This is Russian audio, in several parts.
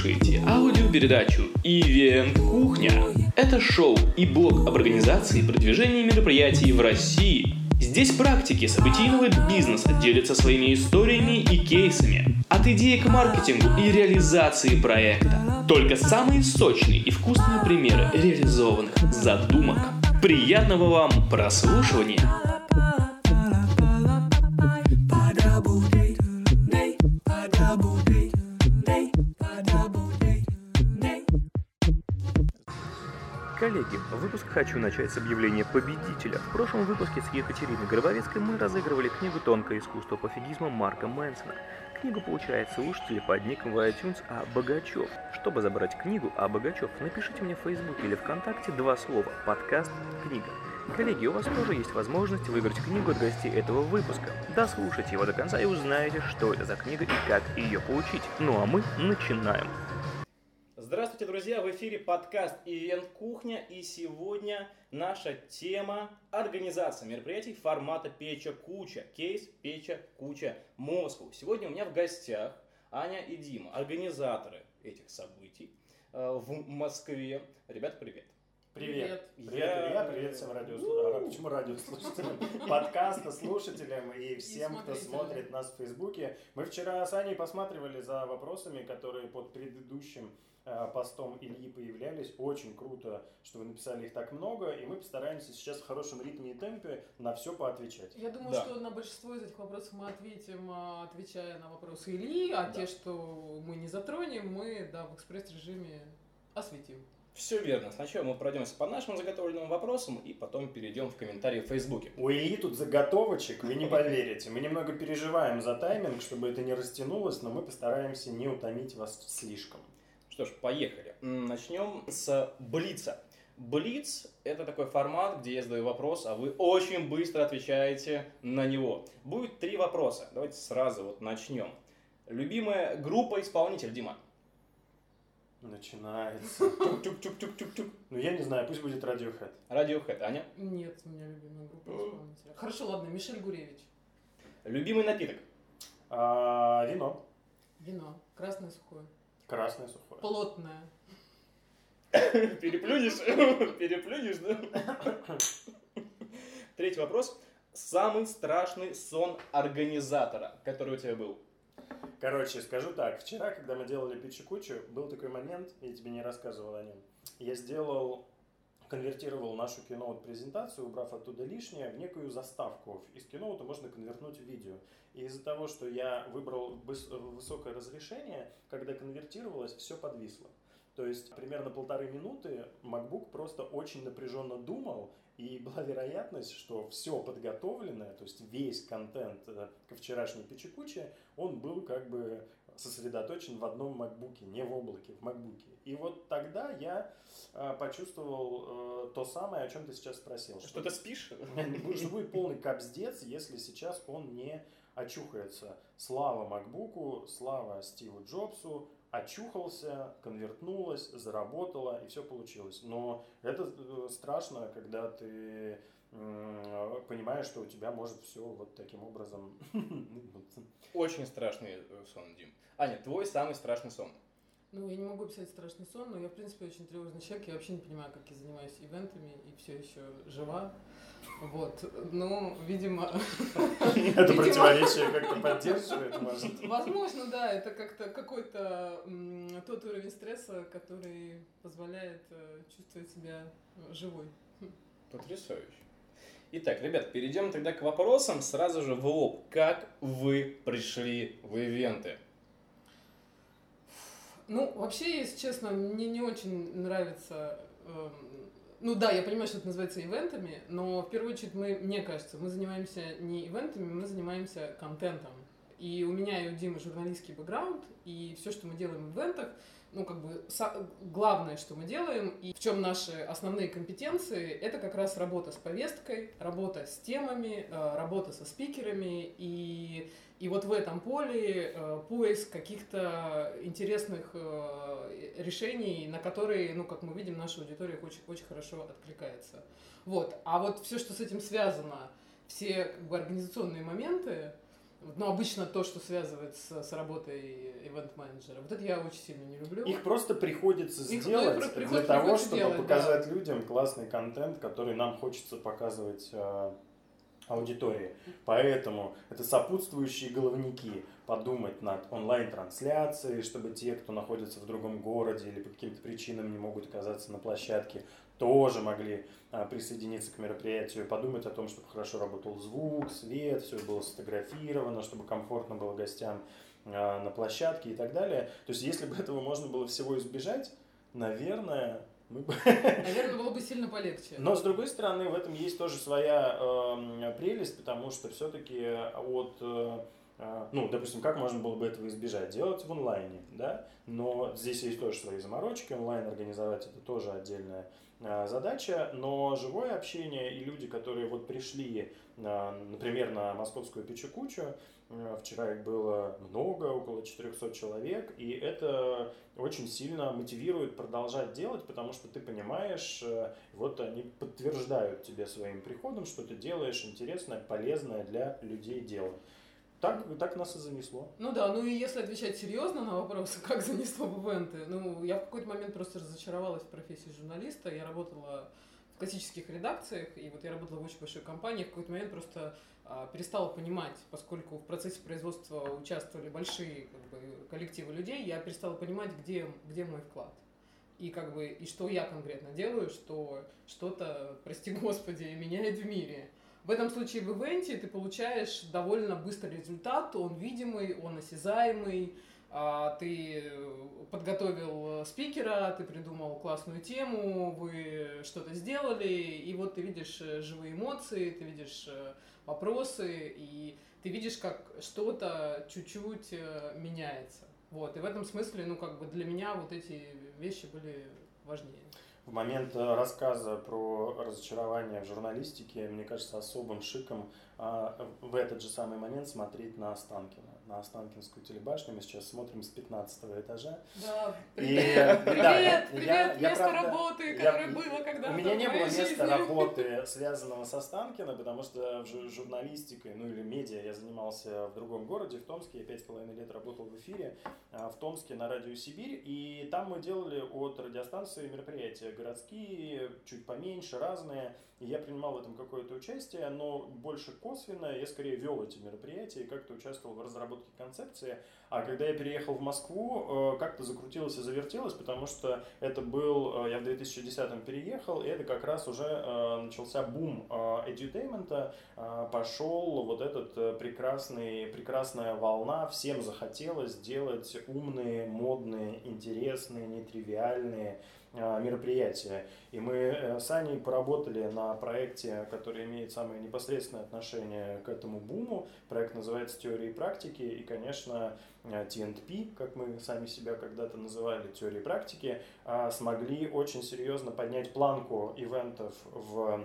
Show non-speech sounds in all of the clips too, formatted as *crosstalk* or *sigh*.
слушаете аудиопередачу «Ивент Кухня». Это шоу и блог об организации и продвижении мероприятий в России. Здесь практики событийного бизнеса делятся своими историями и кейсами. От идеи к маркетингу и реализации проекта. Только самые сочные и вкусные примеры реализованных задумок. Приятного вам прослушивания! Коллеги, выпуск хочу начать с объявления победителя. В прошлом выпуске с Екатериной Гробовецкой мы разыгрывали книгу «Тонкое искусство пофигизма» Марка Мэнсона. Книгу получает слушатель под ником в iTunes А. Богачев. Чтобы забрать книгу А. Богачев, напишите мне в Facebook или ВКонтакте два слова «Подкаст. Книга». Коллеги, у вас тоже есть возможность выиграть книгу от гостей этого выпуска. Дослушайте его до конца и узнаете, что это за книга и как ее получить. Ну а мы начинаем. Здравствуйте, друзья! В эфире подкаст «Ивент Кухня» и сегодня наша тема – организация мероприятий формата «Печа Куча». Кейс «Печа Куча Москву». Сегодня у меня в гостях Аня и Дима, организаторы этих событий э, в Москве. Ребята, привет! Привет. Привет. Привет, Я- я... привет всем радиослушателям. Почему радиослушателям? Подкаста слушателям и всем, кто смотрителям. смотрит нас в Фейсбуке. Мы вчера с Аней посматривали за вопросами, которые под предыдущим постом Ильи появлялись. Очень круто, что вы написали их так много, и мы постараемся сейчас в хорошем ритме и темпе на все поотвечать. Я думаю, Да. что на большинство из этих вопросов мы ответим, а, отвечая на вопросы Ильи, а Да. те, что мы не затронем, мы да, в экспресс-режиме осветим. Все верно. Сначала мы пройдемся по нашим заготовленным вопросам и потом перейдем в комментарии в Фейсбуке. У Ильи тут заготовочек, вы не поверите. Мы немного переживаем за тайминг, чтобы это не растянулось, но мы постараемся не утомить вас слишком. Что ж, поехали. Начнем с Блица. Блиц – это такой формат, где я задаю вопрос, а вы очень быстро отвечаете на него. Будет три вопроса. Давайте сразу вот начнем. Любимая группа исполнитель, Дима? Начинается. *laughs* Тюк-тюк-тюк-тюк-тюк. Ну, я не знаю, пусть будет Radiohead. Радиохэд, Аня? Нет, у меня любимая группа исполнителя. Хорошо, ладно, Мишель Гуревич. Любимый напиток? А, вино. Вино. Красное сухое. Красное сухое. Плотное. *laughs* Переплюнешь? *laughs* Переплюнешь, да? *laughs* Третий вопрос. Самый страшный сон организатора, который у тебя был? Короче, скажу так. Вчера, когда мы делали Пичи-Кучу, был такой момент, я тебе не рассказывал о нем. Я сделал, конвертировал нашу киноут-презентацию, убрав оттуда лишнее, в некую заставку. Из киноута можно конвертнуть в видео. И из-за того, что я выбрал высокое разрешение, когда конвертировалось, все подвисло. То есть примерно полторы минуты MacBook просто очень напряженно думал, и была вероятность, что все подготовленное, то есть весь контент э, ко вчерашней печекуче, он был как бы сосредоточен в одном MacBook, не в облаке, в MacBook. И вот тогда я э, почувствовал э, то самое, о чем ты сейчас спросил. Что ты спишь? Что будет полный капздец, если сейчас он не очухается. Слава Макбуку, слава Стиву Джобсу, очухался, конвертнулось, заработало, и все получилось. Но это э, страшно, когда ты понимаешь, что у тебя может все вот таким образом Очень страшный э, сон, Дим. Аня, твой самый страшный сон? Ну, я не могу писать страшный сон, но я, в принципе, очень тревожный человек. Я вообще не понимаю, как я занимаюсь ивентами и все еще жива. Вот. Ну, видимо... это противоречие как-то поддерживает, может. Возможно, да, это как-то какой-то тот уровень стресса, который позволяет э, чувствовать себя живой. Потрясающе. Итак, ребят, перейдем тогда к вопросам сразу же в лоб. Как вы пришли в ивенты? Ну, вообще, если честно, мне не очень нравится... ну да, я понимаю, что это называется ивентами, но в первую очередь мы, мне кажется, мы занимаемся не ивентами, мы занимаемся контентом. И у меня и у Димы журналистский бэкграунд, и все, что мы делаем в ивентах, ну, как бы, главное, что мы делаем, и в чем наши основные компетенции, это как раз работа с повесткой, работа с темами, э, работа со спикерами, и, и вот в этом поле э, поиск каких-то интересных э, решений, на которые, ну, как мы видим, наша аудитория очень, очень хорошо откликается. Вот. А вот все, что с этим связано, все как бы, организационные моменты, Ну, обычно то, что связывает с, с работой ивент-менеджера. Вот это я очень сильно не люблю. Их просто приходится Их- сделать ну, их для приходится- того, чтобы делать, показать людям классный контент, который нам хочется показывать э, аудитории. Поэтому это сопутствующие головники. Подумать над онлайн-трансляцией, чтобы те, кто находится в другом городе или по каким-то причинам не могут оказаться на площадке, тоже могли а, присоединиться к мероприятию, подумать о том, чтобы хорошо работал звук, свет, все было сфотографировано, чтобы комфортно было гостям а, на площадке и так далее. То есть, если бы этого можно было всего избежать, наверное, мы. Наверное, было бы сильно полегче. Но, с другой стороны, в этом есть тоже своя эм, прелесть, потому что все-таки от... э, э, ну, допустим, как можно было бы этого избежать? Делать в онлайне, да? Но здесь есть тоже свои заморочки. Онлайн организовать это тоже отдельная э, задача. Но живое общение и люди, которые вот пришли, э, например, на московскую печекучу, э, вчера их было много, около 400 человек, и это очень сильно мотивирует продолжать делать, потому что ты понимаешь, э, вот они подтверждают тебе своим приходом, что ты делаешь интересное, полезное для людей дело. Так, так нас и занесло. Ну да, ну и если отвечать серьезно на вопрос, *laughs* как занесло в ивенты, ну я в какой-то момент просто разочаровалась в профессии журналиста. Я работала в классических редакциях, и вот я работала в очень большой компании, в какой-то момент просто перестала понимать, поскольку в процессе производства участвовали большие как бы, коллективы людей, я перестала понимать, где, где мой вклад. И как бы, и что я конкретно делаю, что что-то, прости господи, *laughs* меняет в мире. В этом случае в ивенте ты получаешь довольно быстрый результат, он видимый, он осязаемый, а, ты подготовил спикера, ты придумал классную тему, вы что-то сделали, и вот ты видишь э, живые эмоции, ты видишь э, вопросы, и ты видишь, как что-то чуть-чуть э, меняется. Вот, и в этом смысле, ну, как бы для меня вот эти вещи были важнее. В момент э, рассказа про разочарование в журналистике, мне кажется, особым шиком а, в этот же самый момент смотреть на Останкино, на Останкинскую телебашню. Мы сейчас смотрим с 15 этажа. Да, И, привет, да, привет, я- привет, я, место правда, работы, я- которое было когда-то У меня не было моей места жизни. работы, связанного с Останкино, потому что журналистикой, ну или медиа я занимался в другом городе, в Томске. Я пять с половиной лет работал в эфире а, в Томске на радио Сибирь. И там мы делали от радиостанции мероприятия городские, чуть поменьше, разные. Я принимал в этом какое-то участие, но больше косвенно. Я скорее вел эти мероприятия и как-то участвовал в разработке концепции. А когда я переехал в Москву, э, как-то закрутилось и завертелось, потому что это был, э, я в 2010 переехал, и это как раз уже э, начался бум эдютеймента, пошел вот этот прекрасный, прекрасная волна, всем захотелось делать умные, модные, интересные, нетривиальные мероприятия. И мы э, с Аней поработали на проекте, который имеет самое непосредственное отношение к этому буму. Проект называется «Теория и практики», и, конечно, э, TNP, как мы сами себя когда-то называли, теории и практики, а, смогли очень серьезно поднять планку ивентов в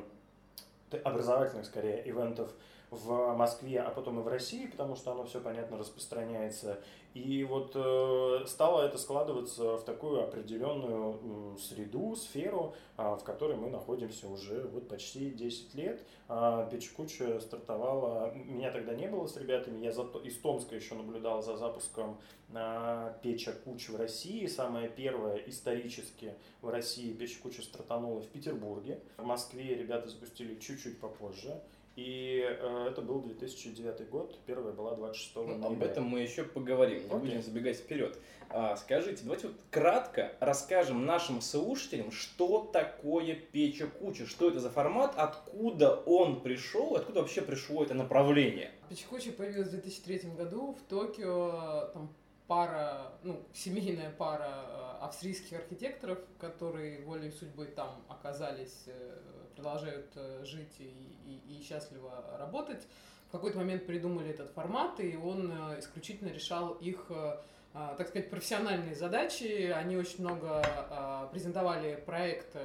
образовательных, скорее, ивентов в Москве, а потом и в России, потому что оно все, понятно, распространяется. И вот э, стало это складываться в такую определенную среду, сферу, а, в которой мы находимся уже вот почти 10 лет. А, Печкуча стартовала, меня тогда не было с ребятами, я зато из Томска еще наблюдал за запуском а, Печа Куч в России. Самая первая исторически в России Печа стартанула в Петербурге. В Москве ребята запустили чуть-чуть попозже. И э, это был 2009 год, первая была 26 Ну, об ноября. этом мы еще поговорим, не Окей. будем забегать вперед. А, скажите, давайте вот кратко расскажем нашим слушателям, что такое Печа Куча, что это за формат, откуда он пришел, откуда вообще пришло это направление. Печкучи появилась в 2003 году в Токио. Там пара, ну, семейная пара э, австрийских архитекторов, которые волей судьбы там оказались, э, продолжают э, жить и, и- и счастливо работать. В какой-то момент придумали этот формат, и он э, исключительно решал их, так сказать, профессиональные задачи. Они очень много презентовали проекты,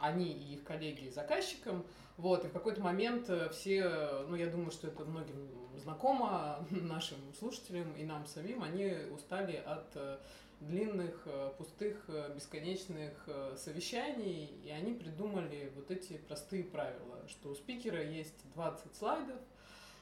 они и их коллеги заказчикам. Вот, и в какой-то момент все, ну, я думаю, что это многим знакомо, *laughs* нашим слушателям и нам самим, они устали от длинных, э, пустых, э, бесконечных э, совещаний, и они придумали вот эти простые правила, что у спикера есть 20 слайдов,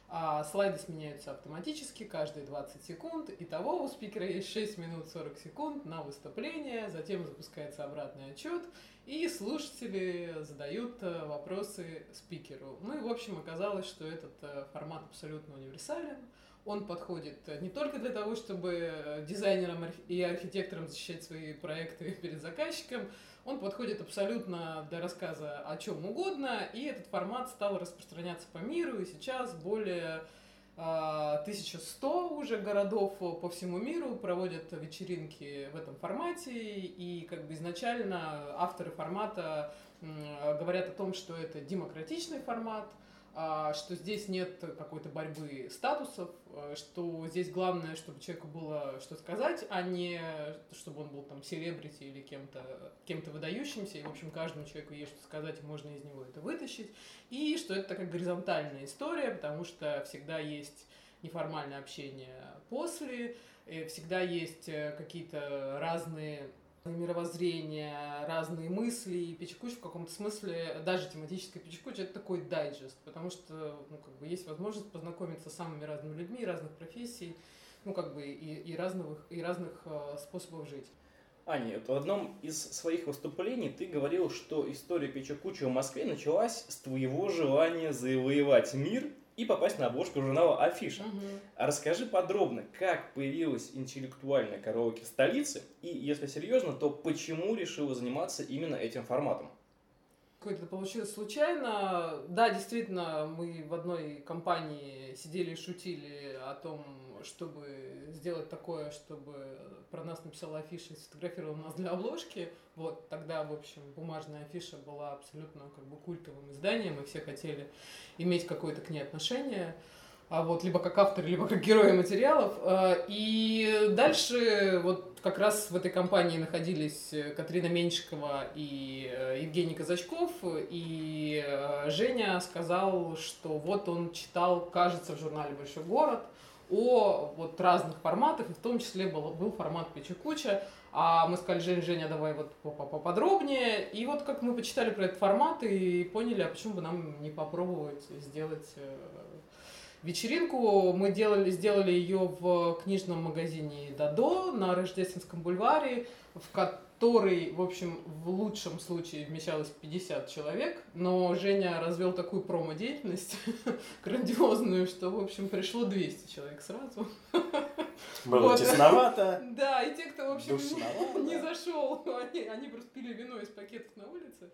а слайды сменяются автоматически каждые 20 секунд. Итого у спикера есть 6 минут 40 секунд на выступление, затем запускается обратный отчет, и слушатели задают вопросы спикеру. Ну и, в общем, оказалось, что этот формат абсолютно универсален. Он подходит э, не только для того, чтобы дизайнерам и архитекторам защищать свои проекты *laughs* перед заказчиком, он подходит абсолютно для рассказа о чем угодно, и этот формат стал распространяться по миру, и сейчас более 1100 а, уже городов по всему миру проводят вечеринки в этом формате, и как бы изначально авторы формата говорят о том, что это демократичный формат, что здесь нет какой-то борьбы статусов, а, что здесь главное, чтобы человеку было что сказать, а не чтобы он был там селебрити или кем-то кем выдающимся, и, в общем, каждому человеку есть что сказать, и можно из него это вытащить, и что это такая горизонтальная история, потому что всегда есть неформальное общение после, всегда есть э, какие-то разные мировоззрения, разные мысли, и Печекуч в каком-то смысле, даже тематическая Печекуч, это такой дайджест, потому что, ну, как бы есть возможность познакомиться с самыми разными людьми, разных профессий, ну, как бы, и, и разных, и разных э, способов жить. Аня, в одном из своих выступлений ты говорил, что история Печекуча в Москве началась с твоего желания завоевать мир и попасть на обложку журнала Афиша. Угу. Расскажи подробно, как появилась интеллектуальная караоке в столице, и, если серьезно, то почему решила заниматься именно этим форматом? Какое-то получилось случайно. Да, действительно, мы в одной компании сидели и шутили о том, чтобы сделать такое, чтобы про нас написала афиша и сфотографировала нас для обложки. Вот тогда, в общем, бумажная афиша была абсолютно как бы культовым изданием, и все хотели иметь какое-то к ней отношение. А вот либо как автор, либо как герои материалов. А, и дальше вот как раз в этой компании находились Катрина Меньшикова и э, Евгений Казачков, и э, Женя сказал, что вот он читал, кажется, в журнале «Большой город», о вот разных форматах, и в том числе был, был формат Печекуча. А мы сказали, Жень, Женя, давай вот поподробнее. И вот как мы почитали про этот формат и поняли, а почему бы нам не попробовать сделать э, вечеринку. Мы делали, сделали ее в книжном магазине Дадо на Рождественском бульваре, в которой, в общем, в лучшем случае вмещалось 50 человек, но Женя развел такую промо-деятельность *laughs* грандиозную, что, в общем, пришло 200 человек сразу. *laughs* Было вот. тесновато. *laughs* Да, и те, кто, в общем, не, не зашел, они, они просто пили вино из пакетов на улице.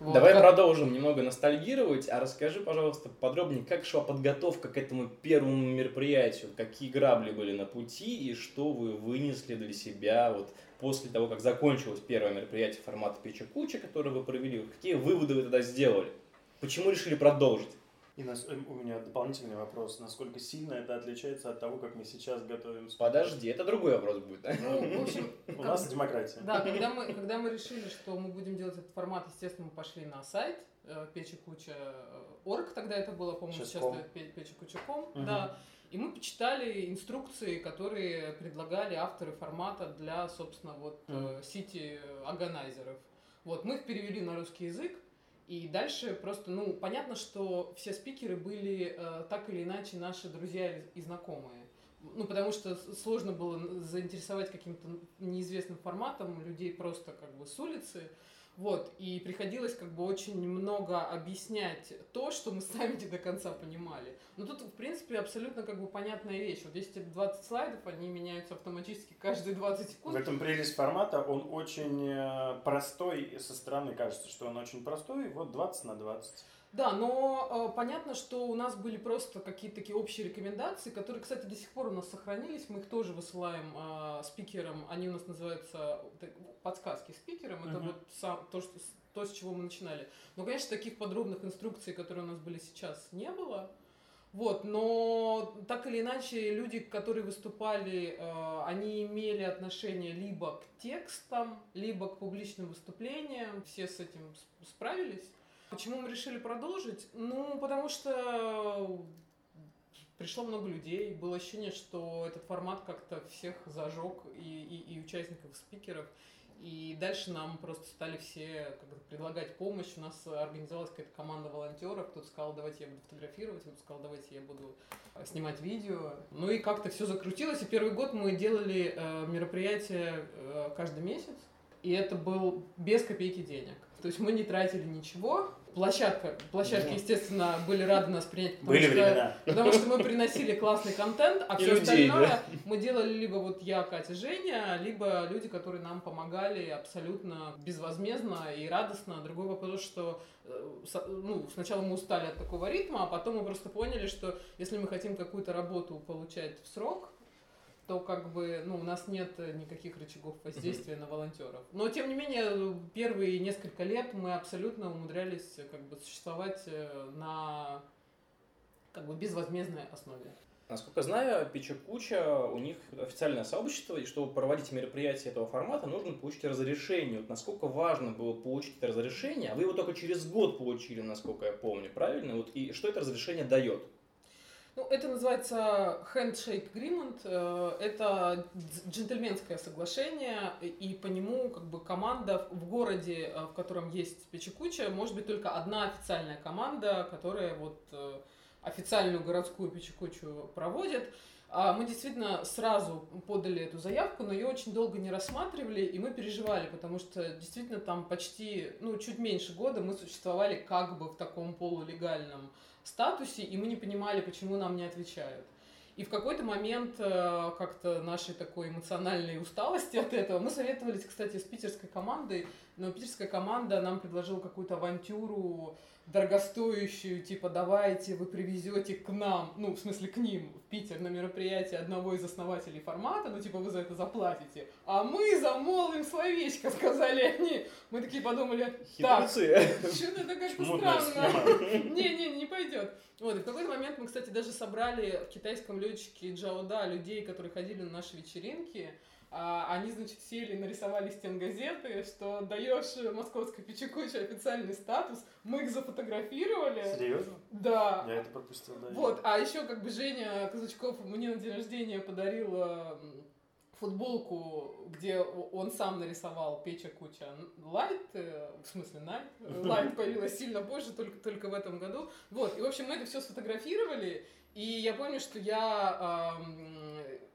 Вот. Давай как... продолжим немного ностальгировать, а расскажи, пожалуйста, подробнее, как шла подготовка к этому первому мероприятию, какие грабли были на пути и что вы вынесли для себя вот после того, как закончилось первое мероприятие формата Печа Куча, которое вы провели, какие выводы вы тогда сделали? Почему решили продолжить? И нас, эм, у меня дополнительный вопрос. Насколько сильно это отличается от того, как мы сейчас готовимся? Подожди, это другой вопрос будет. Ну, в общем, у нас демократия. Да, когда мы, когда мы решили, что мы будем делать этот формат, естественно, мы пошли на сайт э, Печи Куча э, Орг, тогда это было, по-моему, сейчас Печи Куча.ком, да. И мы почитали инструкции, которые предлагали авторы формата для, собственно, вот сити mm. органайзеров. Вот, мы их перевели на русский язык, и дальше просто, ну, понятно, что все спикеры были э, так или иначе наши друзья и знакомые. Ну, потому что сложно было заинтересовать каким-то неизвестным форматом людей просто как бы с улицы. Вот, и приходилось как бы очень много объяснять то, что мы сами не до конца понимали. Но тут, в принципе, абсолютно как бы понятная вещь. Вот если 20 слайдов, они меняются автоматически каждые 20 секунд. В этом прелесть формата, он очень э, простой, со стороны кажется, что он очень простой, вот 20 на 20. Да, но э, понятно, что у нас были просто какие-то такие общие рекомендации, которые, кстати, до сих пор у нас сохранились. Мы их тоже высылаем э, спикерам. Они у нас называются подсказки спикерам. Uh-huh. Это вот сам, то, что, то, с чего мы начинали. Но, конечно, таких подробных инструкций, которые у нас были сейчас, не было. Вот, но так или иначе люди, которые выступали, э, они имели отношение либо к текстам, либо к публичным выступлениям. Все с этим справились. Почему мы решили продолжить? Ну, потому что пришло много людей, было ощущение, что этот формат как-то всех зажег и, и, и участников, и спикеров. И дальше нам просто стали все как предлагать помощь. У нас организовалась какая-то команда волонтеров. Кто-то сказал, давайте я буду фотографировать, кто-то сказал, давайте я буду э, снимать видео. Ну и как-то все закрутилось. И первый год мы делали э, мероприятия э, каждый месяц. И это был без копейки денег. То есть мы не тратили ничего, площадка, площадки, естественно, были рады нас принять, потому, Были что, времена. потому что мы приносили классный контент, а И все людей, остальное да. мы делали либо вот я, Катя, Женя, либо люди, которые нам помогали абсолютно безвозмездно и радостно. Другой вопрос, что э, ну, сначала мы устали от такого ритма, а потом мы просто поняли, что если мы хотим какую-то работу получать в срок, то как бы, ну, у нас нет э, никаких рычагов воздействия на волонтеров. Но, тем не менее, первые несколько лет мы абсолютно умудрялись э, как бы существовать э, на как бы безвозмездной основе. Насколько знаю, Пича Куча, у них официальное сообщество, и чтобы проводить мероприятия этого формата, нужно получить разрешение. Вот насколько важно было получить это разрешение, а вы его только через год получили, насколько я помню, правильно? Вот, и что это разрешение дает? Ну, это называется handshake agreement. э, Это джентльменское соглашение, и по нему как бы команда в городе, э, в котором есть Печекуча, может быть только одна официальная команда, которая вот э, официальную городскую Печекучу проводит. А Мы действительно сразу подали эту заявку, но ее очень долго не рассматривали, и мы переживали, потому что действительно там почти, ну, чуть меньше года мы существовали как бы в таком полулегальном статусе, и мы не понимали, почему нам не отвечают. И в какой-то момент э, как-то нашей такой эмоциональной усталости от этого, мы советовались, кстати, с питерской командой, но питерская команда нам предложила какую-то авантюру дорогостоящую, типа, давайте вы привезете к нам, ну, в смысле, к ним, в Питер на мероприятие одного из основателей формата, ну, типа, вы за это заплатите, а мы замолвим словечко, сказали они. Мы такие подумали, так, что-то это как-то странно. Не-не, *laughs* не пойдет. Вот, и в какой-то момент мы, кстати, даже собрали в китайском летчике Джаода людей, которые ходили на наши вечеринки. А, они, значит, сели, нарисовали стенгазеты, что даешь московской печекуче официальный статус. Мы их зафотографировали. Серьезно? Да. Я это пропустил, да. Вот, а еще как бы Женя Казачков мне на день рождения подарил э, футболку, где он сам нарисовал Печа Куча Light, э, в смысле Night, Light *laughs* появилась сильно позже, только, только в этом году. Вот, и в общем мы это все сфотографировали, и я помню, что я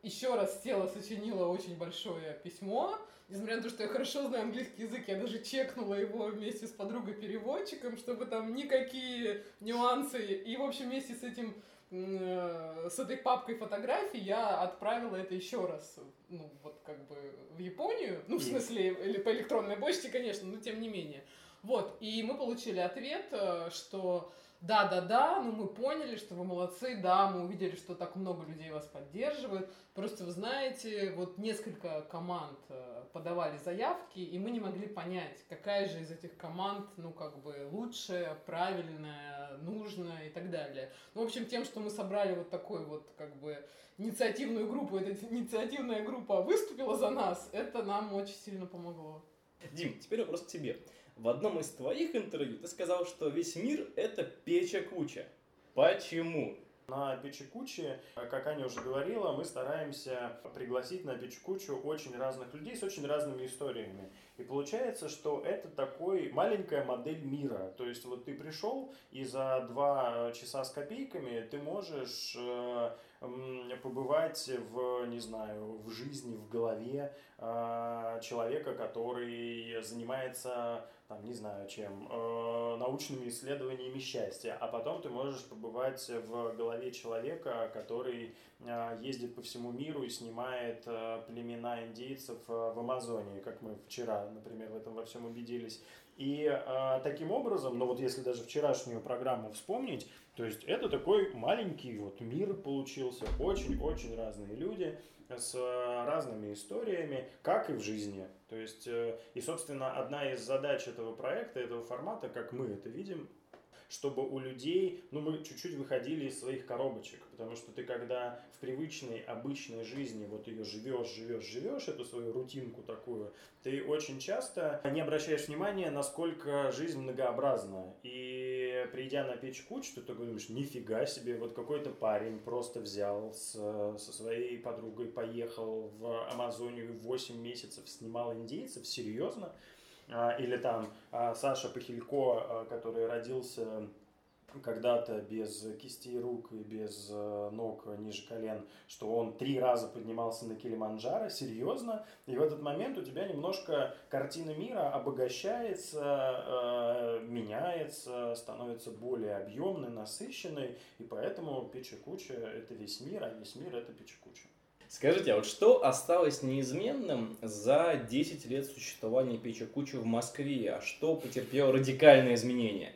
еще раз села, сочинила очень большое письмо, Несмотря на то, что я хорошо знаю английский язык, я даже чекнула его вместе с подругой-переводчиком, чтобы там никакие нюансы. И, в общем, вместе с этим э, с этой папкой фотографий я отправила это еще раз, ну, вот как бы в Японию, ну, в смысле, или по электронной почте, конечно, но тем не менее. Вот, и мы получили ответ, э, что да-да-да, ну мы поняли, что вы молодцы, да, мы увидели, что так много людей вас поддерживают. Просто вы знаете, вот несколько команд э, подавали заявки, и мы не могли понять, какая же из этих команд, ну как бы лучшая, правильная, нужная и так далее. Ну, в общем, тем, что мы собрали вот такой вот как бы инициативную группу, эта инициативная группа выступила за нас, это нам очень сильно помогло. Дим, теперь вопрос к тебе. В одном из твоих интервью ты сказал, что весь мир — это печа куча. Почему? На Печекуче, как Аня уже говорила, мы стараемся пригласить на Печекучу очень разных людей с очень разными историями. И получается, что это такой маленькая модель мира. То есть вот ты пришел, и за два часа с копейками ты можешь э, побывать в, не знаю, в жизни, в голове э, человека, который занимается там, не знаю чем, э, научными исследованиями счастья, а потом ты можешь побывать в голове человека, который э, ездит по всему миру и снимает э, племена индейцев э, в Амазонии, как мы вчера, например, в этом во всем убедились. И э, таким образом, ну вот если даже вчерашнюю программу вспомнить, то есть это такой маленький вот мир получился, очень-очень разные люди с э, разными историями, как и в жизни. То есть, э, и, собственно, одна из задач этого проекта, этого формата, как мы это видим, чтобы у людей, ну, мы чуть-чуть выходили из своих коробочек, потому что ты, когда в привычной, обычной жизни вот ее живешь, живешь, живешь, эту свою рутинку такую, ты очень часто не обращаешь внимания, насколько жизнь многообразна. И придя на печь кучу, ты думаешь, нифига себе, вот какой-то парень просто взял с, со своей подругой, поехал в Амазонию 8 месяцев, снимал индейцев, серьезно? А, или там а, Саша Пахилько, а, который родился когда-то без кистей рук и без ног ниже колен, что он три раза поднимался на Килиманджаро, серьезно, и в этот момент у тебя немножко картина мира обогащается, меняется, становится более объемной, насыщенной, и поэтому Печекуча – это весь мир, а весь мир – это Печекуча. Скажите, а вот что осталось неизменным за 10 лет существования Печекучи в Москве, а что потерпело радикальное изменение?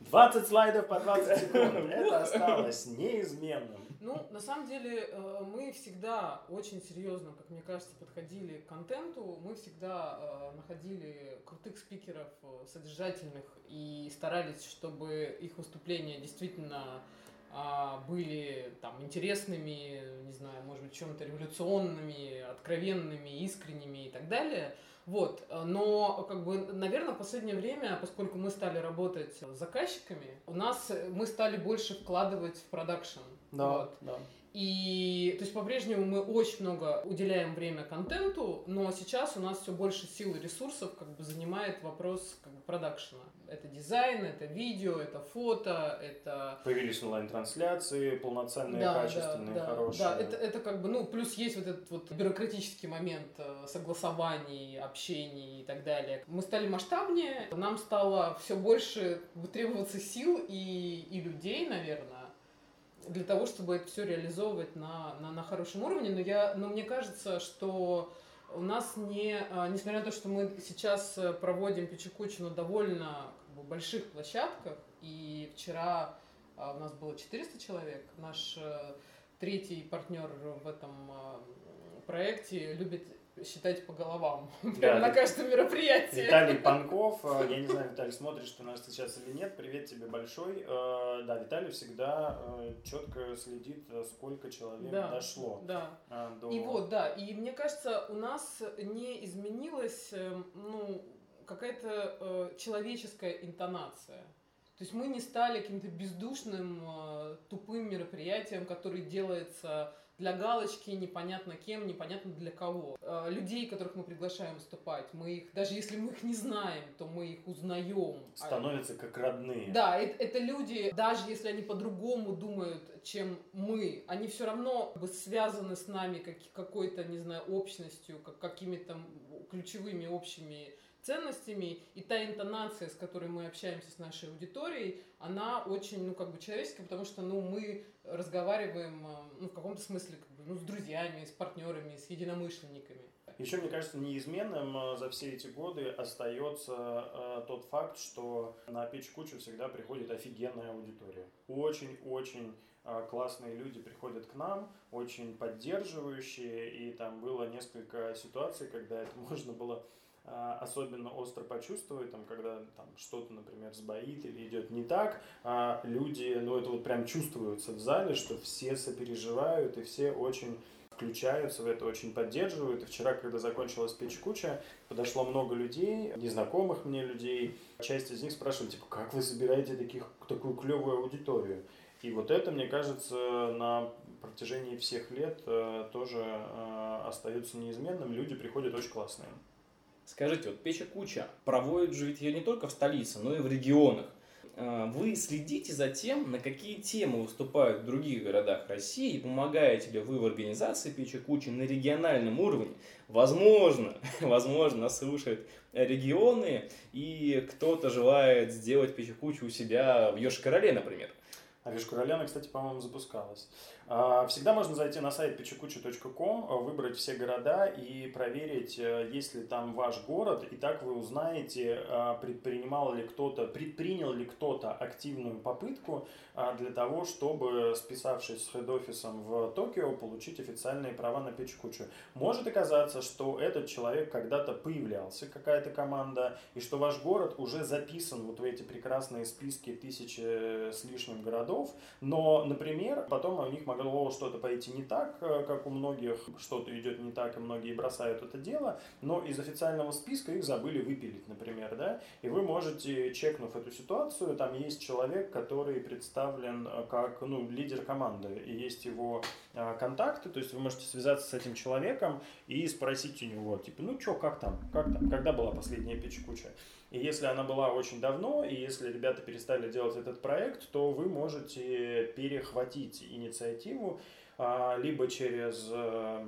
20 слайдов по 20 *laughs* секунд. Это осталось неизменным. Ну, на самом деле, э, мы всегда очень серьезно, как мне кажется, подходили к контенту. Мы всегда э, находили крутых спикеров, э, содержательных, и старались, чтобы их выступления действительно были там интересными, не знаю, может быть, чем-то революционными, откровенными, искренними и так далее – вот, но, как бы, наверное, в последнее время, поскольку мы стали работать с заказчиками, у нас э, мы стали больше вкладывать в продакшн. Да, вот. да. И, то есть, по-прежнему мы очень много уделяем время контенту, но сейчас у нас все больше сил и ресурсов как бы занимает вопрос как бы продакшена. Это дизайн, это видео, это фото, это... Появились онлайн-трансляции, полноценные, да, качественные, да, да, хорошие. Да, это, это как бы, ну, плюс есть вот этот вот бюрократический момент э, согласований, общений и так далее. Мы стали масштабнее, нам стало все больше требоваться сил и, и людей, наверное, для того, чтобы это все реализовывать на, на, на хорошем уровне. Но, я, но мне кажется, что у нас не, а, несмотря на то, что мы сейчас э, проводим Пичекучу на довольно как бы, больших площадках, и вчера а, у нас было 400 человек, наш э, третий партнер в этом а, проекте любит считать по головам *laughs* Да, на каждом мероприятии. Виталий Панков, э, я не знаю, Виталий, смотришь ты нас сейчас или нет, привет тебе большой. Э, Да, Виталий всегда э, четко следит, сколько человек Да, дошло. Да. до- И вот, да, и мне кажется, у нас не изменилась, ну, какая-то человеческая интонация. То есть мы не стали каким-то бездушным, тупым мероприятием, которое делается для галочки, непонятно кем, непонятно для кого. Э, людей, которых мы приглашаем выступать, мы их, даже если мы их не знаем, то мы их узнаем. Становятся как родные. да, это, это люди, даже если они по-другому думают, чем мы, они все равно как бы связаны с нами как, какой-то, не знаю, общностью, как, какими-то ключевыми общими ценностями, и та интонация, с которой мы общаемся с нашей аудиторией, она очень, ну, как бы человеческая, потому что, ну, мы разговариваем, э, ну, в каком-то смысле, как бы, ну, с друзьями, с партнерами, с единомышленниками. Еще, мне кажется, неизменным э, за все эти годы остается э, тот факт, что на печь кучу всегда приходит офигенная аудитория. Очень-очень классные люди приходят к нам, очень поддерживающие, и там было несколько ситуаций, когда это *laughs* можно было особенно остро почувствовать, там, когда там, что-то, например, сбоит или идет не так, а люди, ну это вот прям чувствуется в зале, что все сопереживают и все очень включаются в это, очень поддерживают. И вчера, когда закончилась печь куча, подошло много людей, незнакомых мне людей. Часть из них спрашивали, типа, как вы собираете таких, такую клевую аудиторию? И вот это, мне кажется, на протяжении всех лет э, тоже э, остается неизменным. Люди приходят очень классные. Скажите, вот Печа Куча проводит же ведь ее не только в столице, но и в регионах. А, Вы следите за тем, на какие темы выступают в других городах России и помогаете ли вы в организации Печа Кучи на региональном уровне? Возможно, *laughs* возможно, нас слушают регионы, и кто-то желает сделать Печа Кучу у себя в Йошкар-Оле, например. А Вишкураляна, кстати, по-моему, запускалась. А, Всегда можно зайти на сайт печекучу.ком, выбрать все города и проверить, э, есть ли там ваш город. И так вы узнаете, а, предпринимал ли кто-то, предпринял ли кто-то активную попытку для того, чтобы, списавшись с хед-офисом в Токио, получить официальные права на печекучу. Может оказаться, что этот человек когда-то появлялся, какая-то команда, и что ваш город уже записан вот в эти прекрасные списки тысячи с лишним городов, но, например, потом у них могло что-то пойти не так, э, как у многих, что-то идет не так, и многие бросают это дело, но из официального списка их забыли выпилить, например, да, и вы можете, чекнув эту ситуацию, там есть человек, который представлен э, как, ну, лидер команды, и есть его э, контакты, то есть вы можете связаться с этим человеком и спросить у него, типа, ну, что, как там, как там, когда была последняя печь-куча? И если она была очень давно, и если ребята перестали делать этот проект, то вы можете перехватить инициативу а, либо через э,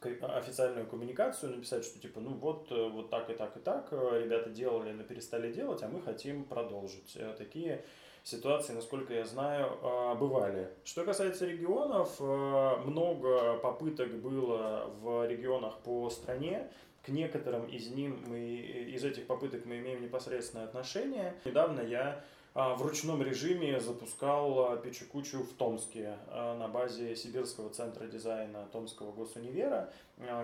официальную коммуникацию, написать, что типа, ну вот, э, вот так и так и так, э, ребята делали, но перестали делать, а мы хотим продолжить. Такие ситуации, насколько я знаю, бывали. Что касается регионов, много попыток было в регионах по стране, к некоторым из, ним мы, из этих попыток мы имеем непосредственное отношение. Недавно я а, в ручном режиме запускал а, Печекучу в Томске а, на базе Сибирского центра дизайна Томского госунивера.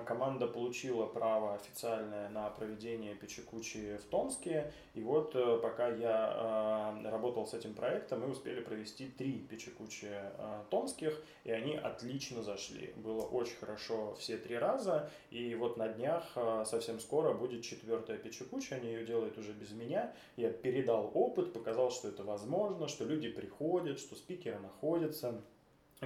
Команда получила право официальное на проведение Печекучи в Томске. И вот э, пока я работал с этим проектом, мы успели провести три Печекучи томских, и они отлично зашли. Было очень хорошо все три раза. И вот на днях совсем скоро будет четвертая Печекуча, они ее делают уже без меня. Я передал опыт, показал, что это возможно, что люди приходят, что спикеры находятся.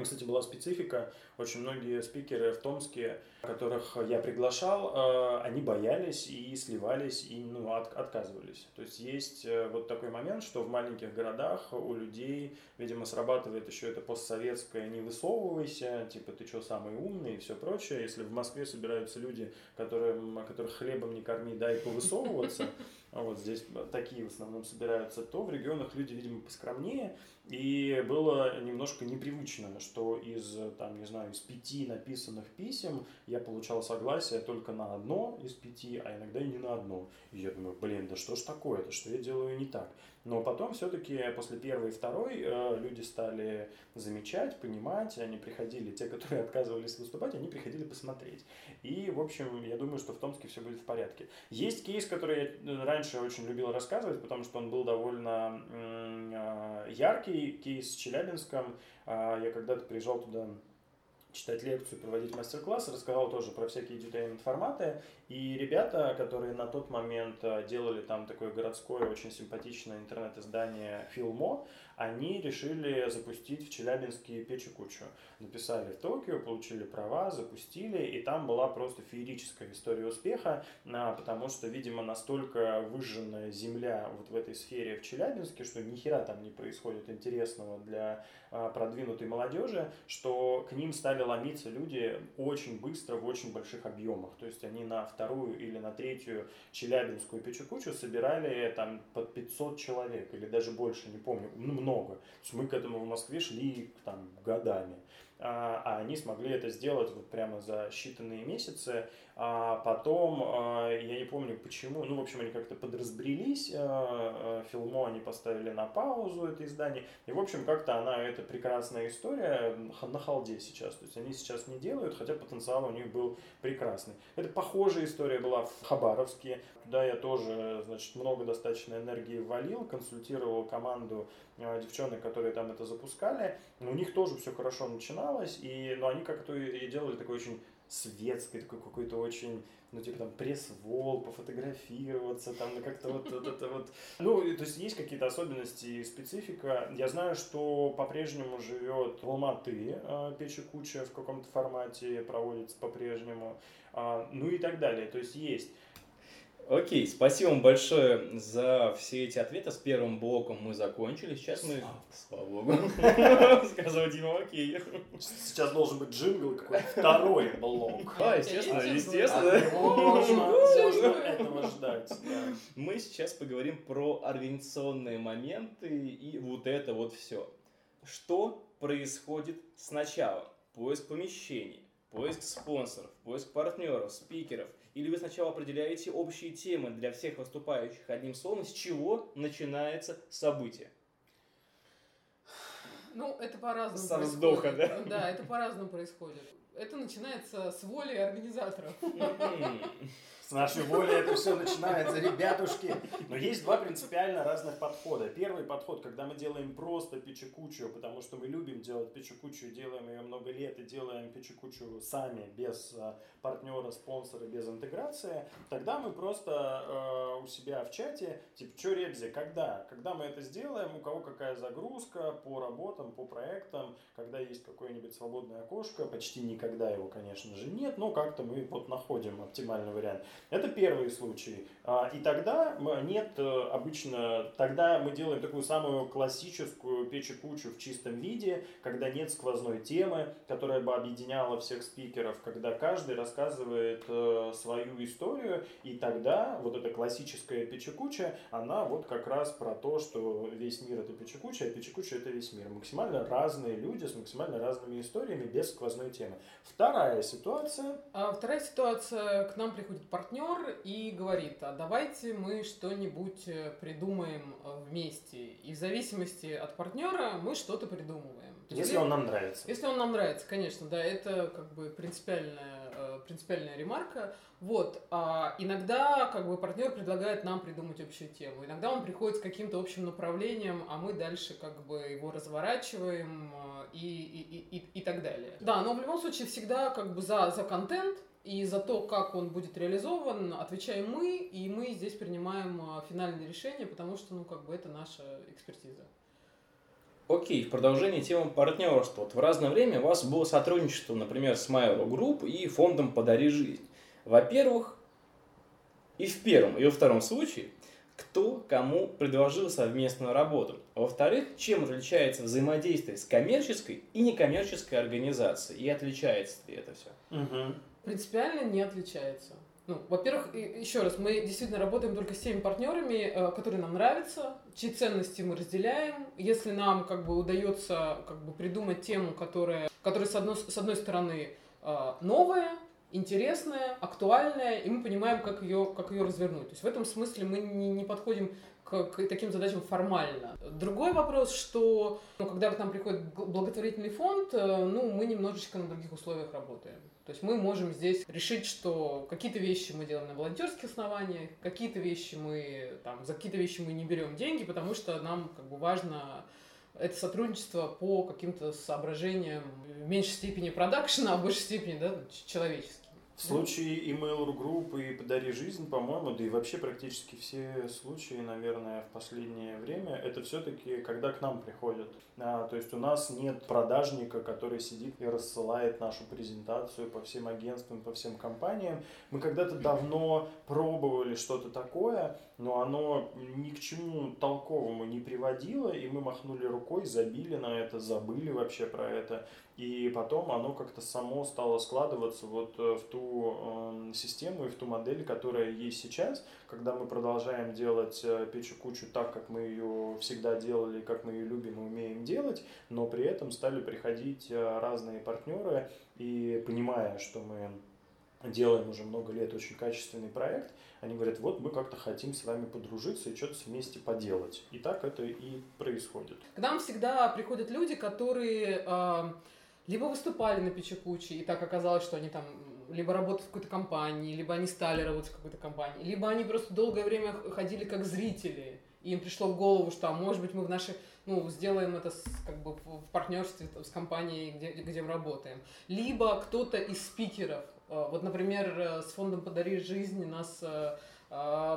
Кстати, была специфика. Очень многие спикеры в Томске, которых я приглашал, э, они боялись и сливались, и ну, от, отказывались. То есть есть э, вот такой момент, что в маленьких городах у людей, видимо, срабатывает еще это постсоветское «не высовывайся», типа «ты что, самый умный» и все прочее. Если в Москве собираются люди, которым, которых хлебом не корми, дай повысовываться, а вот здесь такие в основном собираются, то в регионах люди, видимо, поскромнее. И было немножко непривычно, что из, там, не знаю, из пяти написанных писем я получал согласие только на одно из пяти, а иногда и не на одно. И я думаю, блин, да что ж такое-то, что я делаю не так? Но потом все-таки после первой и второй э, люди стали замечать, понимать, они приходили, те, которые *laughs* отказывались выступать, они приходили посмотреть. И, в общем, я думаю, что в Томске все будет в порядке. Есть кейс, который я э, раньше очень любил рассказывать, потому что он был довольно э, яркий, кейс с Челябинском. Э, я когда-то приезжал туда читать лекцию, проводить мастер-классы, рассказал тоже про всякие edutainment форматы. И ребята, которые на тот момент э, делали там такое городское, очень симпатичное интернет-издание Филмо, они решили запустить в Челябинске Печи Кучу. Написали в Токио, получили права, запустили, и там была просто феерическая история успеха, потому что, видимо, настолько выжженная земля вот в этой сфере в Челябинске, что ни хера там не происходит интересного для продвинутой молодежи, что к ним стали ломиться люди очень быстро в очень больших объемах. То есть они на вторую или на третью Челябинскую Печекучу собирали там под 500 человек или даже больше, не помню, ну, много. То есть мы к этому в Москве шли там годами. А, а они смогли это сделать вот прямо за считанные месяцы. А потом, а, я не помню почему, ну, в общем, они как-то подразбрелись, а, Филмо они поставили на паузу это издание, и, в общем, как-то она, эта прекрасная история на халде сейчас, то есть они сейчас не делают, хотя потенциал у них был прекрасный. Это похожая история была в Хабаровске, туда я тоже, значит, много достаточно энергии ввалил, консультировал команду девчонок, которые там это запускали, у них тоже все хорошо начиналось, и, но они как-то и делали такой очень светской, такой какой-то очень, ну, типа там пресс-вол, пофотографироваться, там, ну, как-то вот, вот это вот. Ну, то есть есть какие-то особенности и специфика. Я знаю, что по-прежнему живет в Алматы э, Печи Куча в каком-то формате проводится по-прежнему, э, ну и так далее. То есть есть. Окей, спасибо вам большое за все эти ответы. С первым блоком мы закончили. Сейчас мы... Слава богу. *laughs* Сказал Дима, окей. Сейчас должен быть джингл какой-то второй блок. А, естественно, естественно. Можно этого ждать. Мы сейчас поговорим про организационные моменты и вот это вот все. Что происходит сначала? Поиск помещений, поиск спонсоров, поиск партнеров, спикеров, или вы сначала определяете общие темы для всех выступающих одним словом, с чего начинается событие? Ну, это по-разному Со вздоха, да? Да, это по-разному происходит. это начинается с воли организаторов. С нашей воли это все начинается, ребятушки. Но есть два принципиально разных подхода. Первый подход, когда мы делаем просто пичекучу, потому что мы любим делать пичекучу, делаем ее много лет и делаем пичекучу сами, без э, партнера, спонсора, без интеграции, тогда мы просто э, у себя в чате, типа, что, Ребзи, когда? Когда мы это сделаем, у кого какая загрузка по работам, по проектам, когда есть какое-нибудь свободное окошко, почти никогда его, конечно же, нет, но как-то мы вот находим оптимальный вариант. Это первый случай. А, и тогда нет э, обычно, тогда мы делаем такую самую классическую печи-кучу в чистом виде, когда нет сквозной темы, которая бы объединяла всех спикеров, когда каждый рассказывает э, свою историю, и тогда вот эта классическая печи-куча, она вот как раз про то, что весь мир это печи-куча, а печи-куча это весь мир. Максимально разные люди с максимально разными историями без сквозной темы. Вторая ситуация. А вторая ситуация, к нам приходит партнер партнер и говорит, а давайте мы что-нибудь э, придумаем э, вместе. И в зависимости от партнера мы что-то придумываем. Если, если он нам нравится. Если он нам нравится, конечно, да, это как бы принципиальная, э, принципиальная ремарка. Вот. А иногда как бы партнер предлагает нам придумать общую тему. Иногда он приходит с каким-то общим направлением, а мы дальше как бы его разворачиваем и, и, и, и так далее. Да, но в любом случае всегда как бы за, за контент, и за то, как он будет реализован, отвечаем мы, и мы здесь принимаем а, финальное решение, потому что, ну, как бы это наша экспертиза. Окей, в продолжении темы партнерства. Вот в разное время у вас было сотрудничество, например, с Mail Group и фондом «Подари жизнь». Во-первых, и в первом, и во втором случае, кто кому предложил совместную работу. Во-вторых, чем отличается взаимодействие с коммерческой и некоммерческой организацией, и отличается ли это все? Угу принципиально не отличается. Ну, во-первых, еще раз, мы действительно работаем только с теми партнерами, э, которые нам нравятся, чьи ценности мы разделяем. Если нам как бы удается как бы придумать тему, которая, которая с одной, с одной стороны э, новая, интересная, актуальная, и мы понимаем, как ее, как ее развернуть. То есть в этом смысле мы не, не подходим к, к таким задачам формально. Другой вопрос, что ну, когда к нам приходит благотворительный фонд, э, ну, мы немножечко на других условиях работаем. То есть мы можем здесь решить, что какие-то вещи мы делаем на волонтерских основаниях, какие-то вещи мы там, за какие-то вещи мы не берем деньги, потому что нам как бы важно это сотрудничество по каким-то соображениям в меньшей степени продакшена, а в большей степени да, человеческим. В случае email группы и «Подари жизнь», по-моему, да и вообще практически все случаи, наверное, в последнее время, это все-таки когда к нам приходят. А, то есть у нас нет продажника, который сидит и рассылает нашу презентацию по всем агентствам, по всем компаниям. Мы когда-то давно пробовали что-то такое, но оно ни к чему толковому не приводило, и мы махнули рукой, забили на это, забыли вообще про это. И потом оно как-то само стало складываться вот э, в ту э, систему и в ту модель, которая есть сейчас, когда мы продолжаем делать э, печь кучу так, как мы ее всегда делали, как мы ее любим и умеем делать, но при этом стали приходить э, разные партнеры и понимая, что мы делаем уже много лет очень качественный проект, они говорят, вот мы как-то хотим с вами подружиться и что-то вместе поделать. И так это и происходит. К нам всегда приходят люди, которые э, либо выступали на Пичекуче, и так оказалось, что они там либо работают в какой-то компании, либо они стали работать в какой-то компании, либо они просто долгое время ходили как зрители, и им пришло в голову, что, а может быть, мы в нашей, ну, сделаем это с, как бы в партнерстве с компанией, где, где мы работаем. Либо кто-то из спикеров, вот, например, э, с фондом «Подари жизнь» нас э,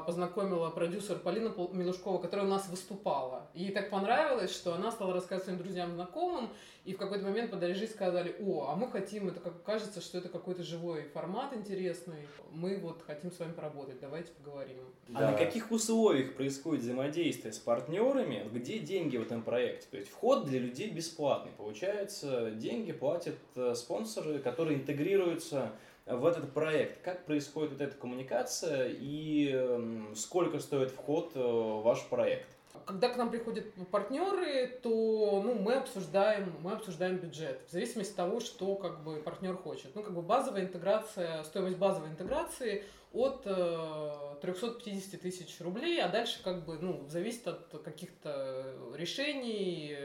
познакомила продюсер Полина Милушкова, которая у нас выступала. Ей так понравилось, что она стала рассказывать своим друзьям, знакомым, и в какой-то момент подали сказали, о, а мы хотим, это как кажется, что это какой-то живой формат интересный, мы вот хотим с вами поработать, давайте поговорим. А да. на каких условиях происходит взаимодействие с партнерами, где деньги в этом проекте? То есть вход для людей бесплатный, получается, деньги платят э, спонсоры, которые интегрируются в этот проект. Как происходит вот эта коммуникация и эм, сколько стоит вход э, в ваш проект? Когда к нам приходят партнеры, то ну, мы, обсуждаем, мы обсуждаем бюджет в зависимости от того, что как бы, партнер хочет. Ну, как бы базовая интеграция, стоимость базовой интеграции от э, 350 тысяч рублей, а дальше как бы ну, зависит от каких-то решений,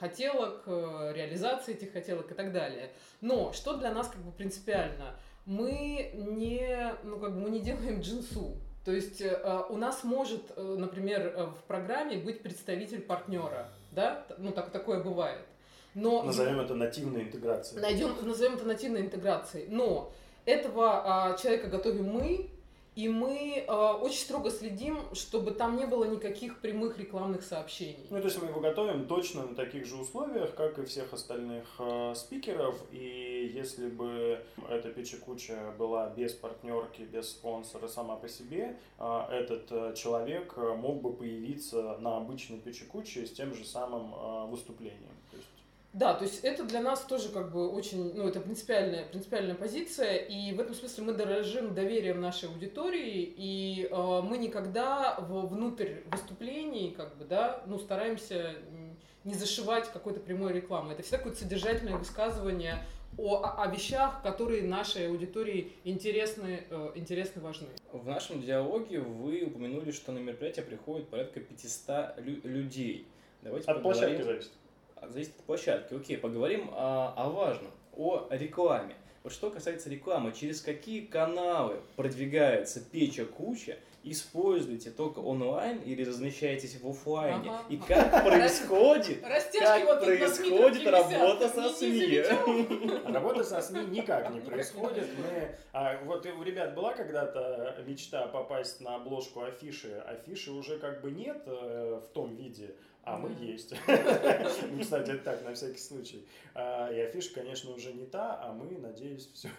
хотелок, реализации этих хотелок и так далее. Но что для нас как бы принципиально? Мы не, ну, как бы мы не делаем джинсу. То есть э, у нас может, э, например, э, в программе быть представитель партнера, да, ну так такое бывает. Но назовем это нативной интеграцией. Найдем, назовем это нативной интеграцией. Но этого а, человека готовим мы, и мы э, очень строго следим, чтобы там не было никаких прямых рекламных сообщений. Ну, то есть мы его готовим точно на таких же условиях, как и всех остальных э, спикеров. И если бы эта пичекуча была без партнерки, без спонсора сама по себе, э, этот э, человек мог бы появиться на обычной пичекуче с тем же самым э, выступлением. То есть да, то есть это для нас тоже как бы очень, ну, это принципиальная, принципиальная позиция, и в этом смысле мы дорожим доверием нашей аудитории, и э, мы никогда в, внутрь выступлений, как бы, да, ну, стараемся не зашивать какой-то прямой рекламы. Это всегда какое-то содержательное высказывание о, о, о вещах, которые нашей аудитории интересны, э, интересны, важны. В нашем диалоге вы упомянули, что на мероприятие приходит порядка 500 лю- людей. Давайте От поговорим- площадки зависит. Зависит от площадки. Окей, поговорим о, о важном, о рекламе. Вот что касается рекламы, через какие каналы продвигается печа куча, используете только онлайн или размещаетесь в офлайне? Ага. И как *laughs* происходит, как вот происходит работа со СМИ? *laughs* Работа со СМИ никак не происходит. Мы, а, вот у ребят была когда-то мечта попасть на обложку афиши. Афиши уже как бы нет э, в том виде, а мы есть. *laughs* Ну, Кстати, это так, на всякий случай. А, И афиша, конечно, уже не та, а мы, надеюсь, все *laughs*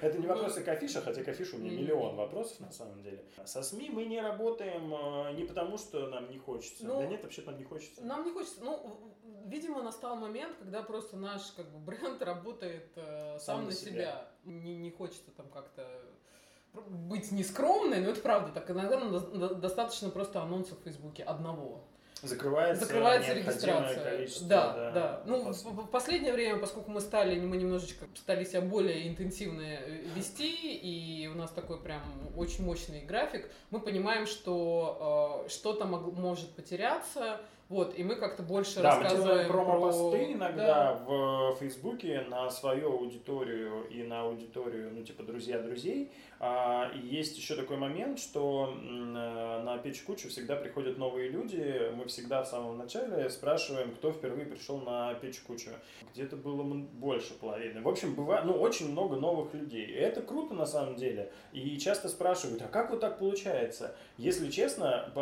Это не вопросы к афише, хотя к афише у меня миллион вопросов на самом деле. Со СМИ мы не работаем э, не потому, что нам не хочется. Ну, Да нет, вообще нам не хочется. Нам не хочется, ну, видимо, настал момент, когда просто наш как бы *laughs* бренд работает э, сам, на себя. Не, не хочется там как-то быть нескромной, но это правда так. Иногда достаточно просто анонсов в Фейсбуке одного. Закрывается, Закрывается регистрация. количество, да, да. Ну, в, посыл. в последнее время, поскольку мы стали, мы немножечко стали себя более интенсивно э, вести, и у нас такой прям очень мощный график, мы понимаем, что э, что-то мог- может потеряться, вот, и мы как-то больше Да, мы рассказываем промо-посты про- иногда в Фейсбуке на свою аудиторию и на аудиторию, ну, типа, друзья-друзей. А, И есть еще такой момент, что э, на печь кучу всегда приходят новые люди. Мы всегда в самом начале спрашиваем, кто впервые пришел на печь кучу. Где-то было больше половины. В общем, бывает, ну, очень много новых людей. И это круто на самом деле. И часто спрашивают, а как вот так получается? Если честно,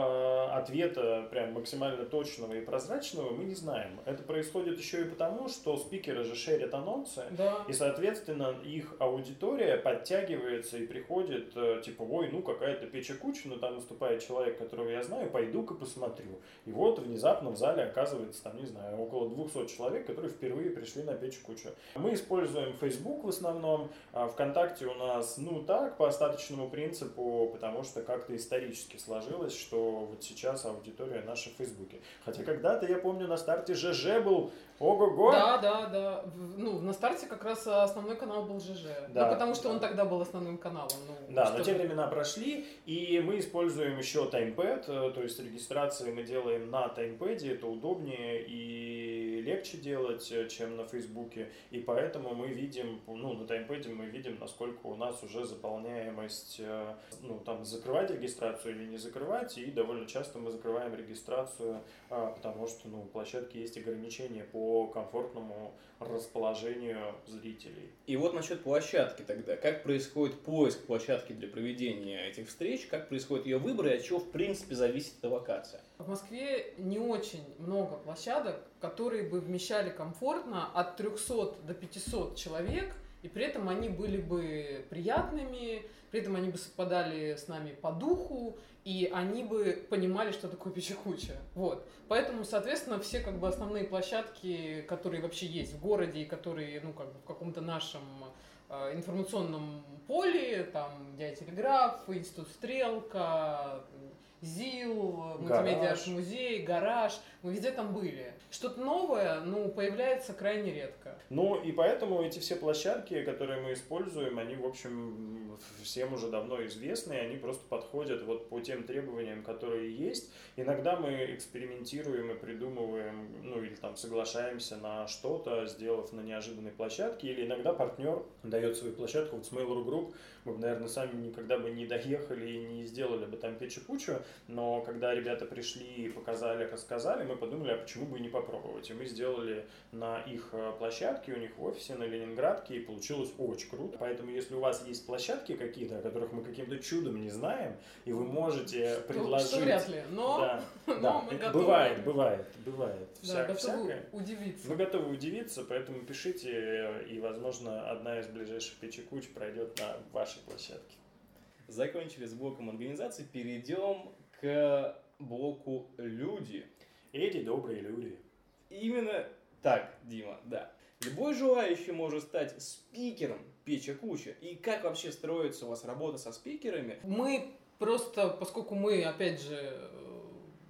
ответа прям максимально точного и прозрачного мы не знаем. Это происходит еще и потому, что спикеры же шерят анонсы, Да. и, соответственно, их аудитория подтягивается и приходит, э, типа, ой, ну какая-то печа куча, но там выступает человек, которого я знаю, пойду-ка посмотрю. И вот внезапно в зале оказывается, там, не знаю, около 200 человек, которые впервые пришли на печь кучу. Мы используем Facebook в основном, а ВКонтакте у нас, ну так, по остаточному принципу, потому что как-то исторически сложилось, что вот сейчас аудитория наша в Фейсбуке. Хотя когда-то, я помню, на старте ЖЖ был ого-го. Да, да, да. Ну, на старте как раз основной канал был ЖЖ. Да. Ну, потому что он тогда был основным каналом. Ну, Да, что но те времена прошли, и мы используем еще таймпэд, то есть регистрации мы делаем на таймпэде, это удобнее и легче делать, э, чем на Фейсбуке, и поэтому мы видим, ну, на таймпэде мы видим, насколько у нас уже заполняемость, э, ну, там, закрывать регистрацию или не закрывать, и довольно часто мы закрываем регистрацию, а, потому что, ну, у площадки есть ограничения по комфортному расположению зрителей. И вот насчет площадки тогда. Как происходит поиск площадки для проведения этих встреч, как происходит ее выбор и от чего в принципе зависит эта локация? В Москве не очень много площадок, которые бы вмещали комфортно от 300 до 500 человек, и при этом они были бы приятными, при этом они бы совпадали с нами по духу, и они бы понимали, что такое печекуча. Вот. Поэтому, соответственно, все как бы основные площадки, которые вообще есть в городе и которые, ну, как бы в каком-то нашем э, информационном поле, там, Дядя Институт Стрелка, ЗИЛ, мультимедиа музей, гараж, мы везде там были. Что-то новое, ну, появляется крайне редко. Ну, и поэтому эти все площадки, которые мы используем, они, в общем, всем уже давно известны, и они просто подходят вот по тем требованиям, которые есть. Иногда мы экспериментируем и придумываем, ну, или там соглашаемся на что-то, сделав на неожиданной площадке, или иногда партнер дает свою площадку, вот с Mail.ru Group, мы бы, наверное, сами никогда бы не доехали и не сделали бы там печь кучу, но когда ребята пришли, показали, рассказали, мы подумали, а почему бы и не попробовать. И мы сделали на их э, площадке, у них в офисе на Ленинградке, и получилось очень круто. Поэтому, если у вас есть площадки какие-то, о которых мы каким-то чудом не знаем, и вы можете что, предложить... Что вряд ли, но, да, *laughs* но да, мы готовы. Бывает, бывает, бывает. Да, Вся, готовы всякое. удивиться. Мы готовы удивиться, поэтому пишите, и, возможно, одна из ближайших печекуч пройдет на вашей площадке. Закончили с блоком организации, перейдем к блоку «Люди». Эти добрые люди. Именно так, Дима, да. Любой желающий может стать спикером Печа Куча. И как вообще строится у вас работа со спикерами? Мы просто, поскольку мы, опять же,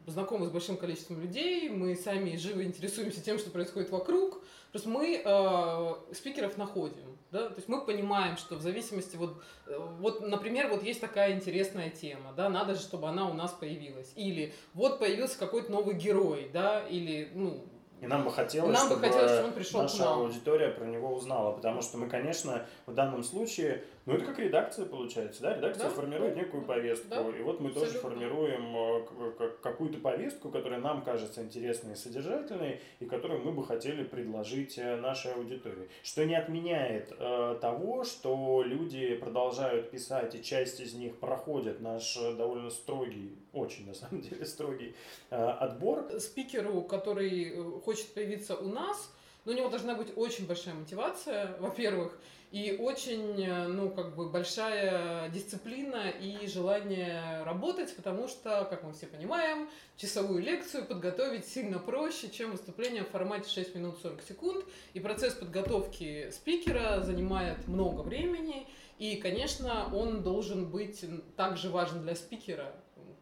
знакомы с большим количеством людей, мы сами живо интересуемся тем, что происходит вокруг, просто мы э, спикеров находим. Да? То есть мы понимаем, что в зависимости, вот, э, вот, например, вот есть такая интересная тема, да, надо же, чтобы она у нас появилась. Или вот появился какой-то новый герой, да, или, ну, и нам бы хотелось, нам чтобы бы хотелось, чтобы он пришел наша аудитория про него узнала, потому что мы, конечно, в данном случае, ну это как редакция получается, да, редакция да? формирует да? некую повестку, да? и вот мы Абсолютно. тоже формируем э, какую-то повестку, которая нам кажется интересной и содержательной, и которую мы бы хотели предложить э, нашей аудитории. Что не отменяет э, того, что люди продолжают писать, и часть из них проходит наш э, довольно строгий, очень на самом деле *laughs* строгий э, отбор. Спикеру, который хочет появиться у нас, но у него должна быть очень большая мотивация, во-первых, и очень, э, ну, как бы большая дисциплина и желание работать, потому что, как мы все понимаем, часовую лекцию подготовить сильно проще, чем выступление в формате 6 минут 40 секунд. И процесс подготовки спикера занимает много времени, и, конечно, он должен быть также важен для спикера,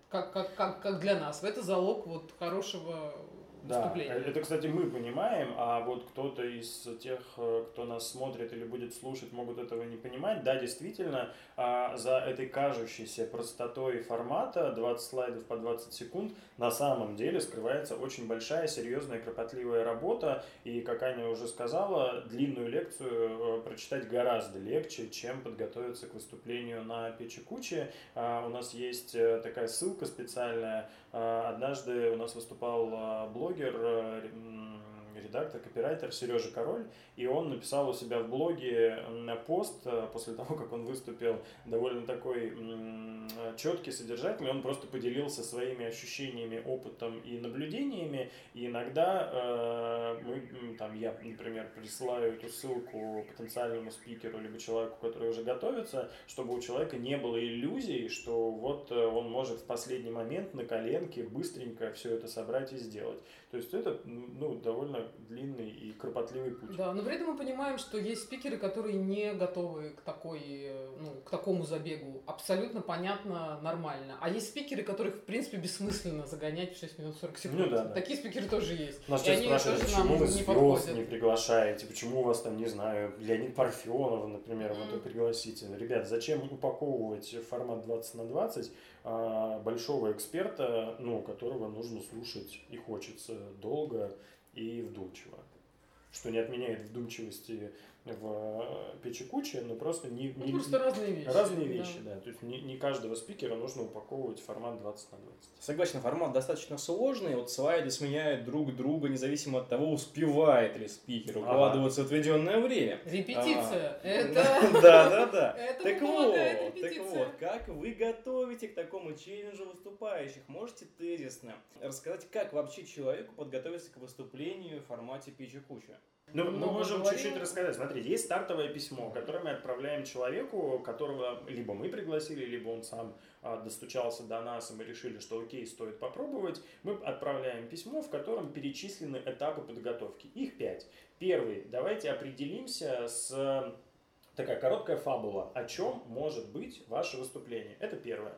как, как, как, как для нас. Это залог вот хорошего да, это, кстати, мы понимаем, а вот кто-то из тех, э, кто нас смотрит или будет слушать, могут этого не понимать. Да, действительно, а, за этой кажущейся простотой формата 20 слайдов по 20 секунд на самом деле скрывается очень большая, серьезная, кропотливая работа. И, как Аня уже сказала, длинную лекцию э, прочитать гораздо легче, чем подготовиться к выступлению на Печи Кучи. А, у нас есть э, такая ссылка специальная. А, однажды у нас выступал блогер, блогер, э, редактор, копирайтер Сережа Король, и он написал у себя в блоге пост э, после того, как он выступил довольно такой четкий, содержательный, он просто поделился своими ощущениями, опытом и наблюдениями, и иногда э, мы, там, я, например, присылаю эту ссылку потенциальному спикеру, либо человеку, который уже готовится, чтобы у человека не было иллюзий, что вот он может в последний момент на коленке быстренько все это собрать и сделать. То есть это ну, довольно длинный и кропотливый путь. Да, но при этом мы понимаем, что есть спикеры, которые не готовы к, такой, ну, к такому забегу. Абсолютно понятно, нормально. А есть спикеры, которых, в принципе, бессмысленно загонять в 6 минут 40 секунд. Ну, да, да. Такие спикеры тоже есть. Нас часто спрашивают, почему вы звезд не, не приглашаете, почему у вас там, не знаю, Леонид Парфенова, например, mm-hmm. вот пригласите. Ребят, зачем упаковывать формат 20 на 20 а, большого эксперта, ну, которого нужно слушать и хочется долго и вдумчиво. Что не отменяет вдумчивости в э, Печекуче, но просто не, ну, не просто разные вещи. Разные вещи, да. да. То есть не, не каждого спикера нужно упаковывать в формат 20 на 20. Согласен, формат достаточно сложный. Вот слайды сменяют друг друга, независимо от того, успевает ли спикер укладываться ага. в отведенное время. Репетиция. А, это... Да, да, да. Так вот, так вот, как вы готовите к такому челленджу выступающих? Можете тезисно рассказать, как вообще человеку подготовиться к выступлению в формате Пичи-Куча? Ну, мы можем чуть-чуть рассказать. Смотрите, есть стартовое письмо, которое мы отправляем человеку, которого либо мы пригласили, либо он сам а, достучался до нас, и мы решили, что окей, стоит попробовать. Мы отправляем письмо, в котором перечислены этапы подготовки. Их пять. Первый. Давайте определимся с такая короткая фабула, о чем может быть ваше выступление. Это первое.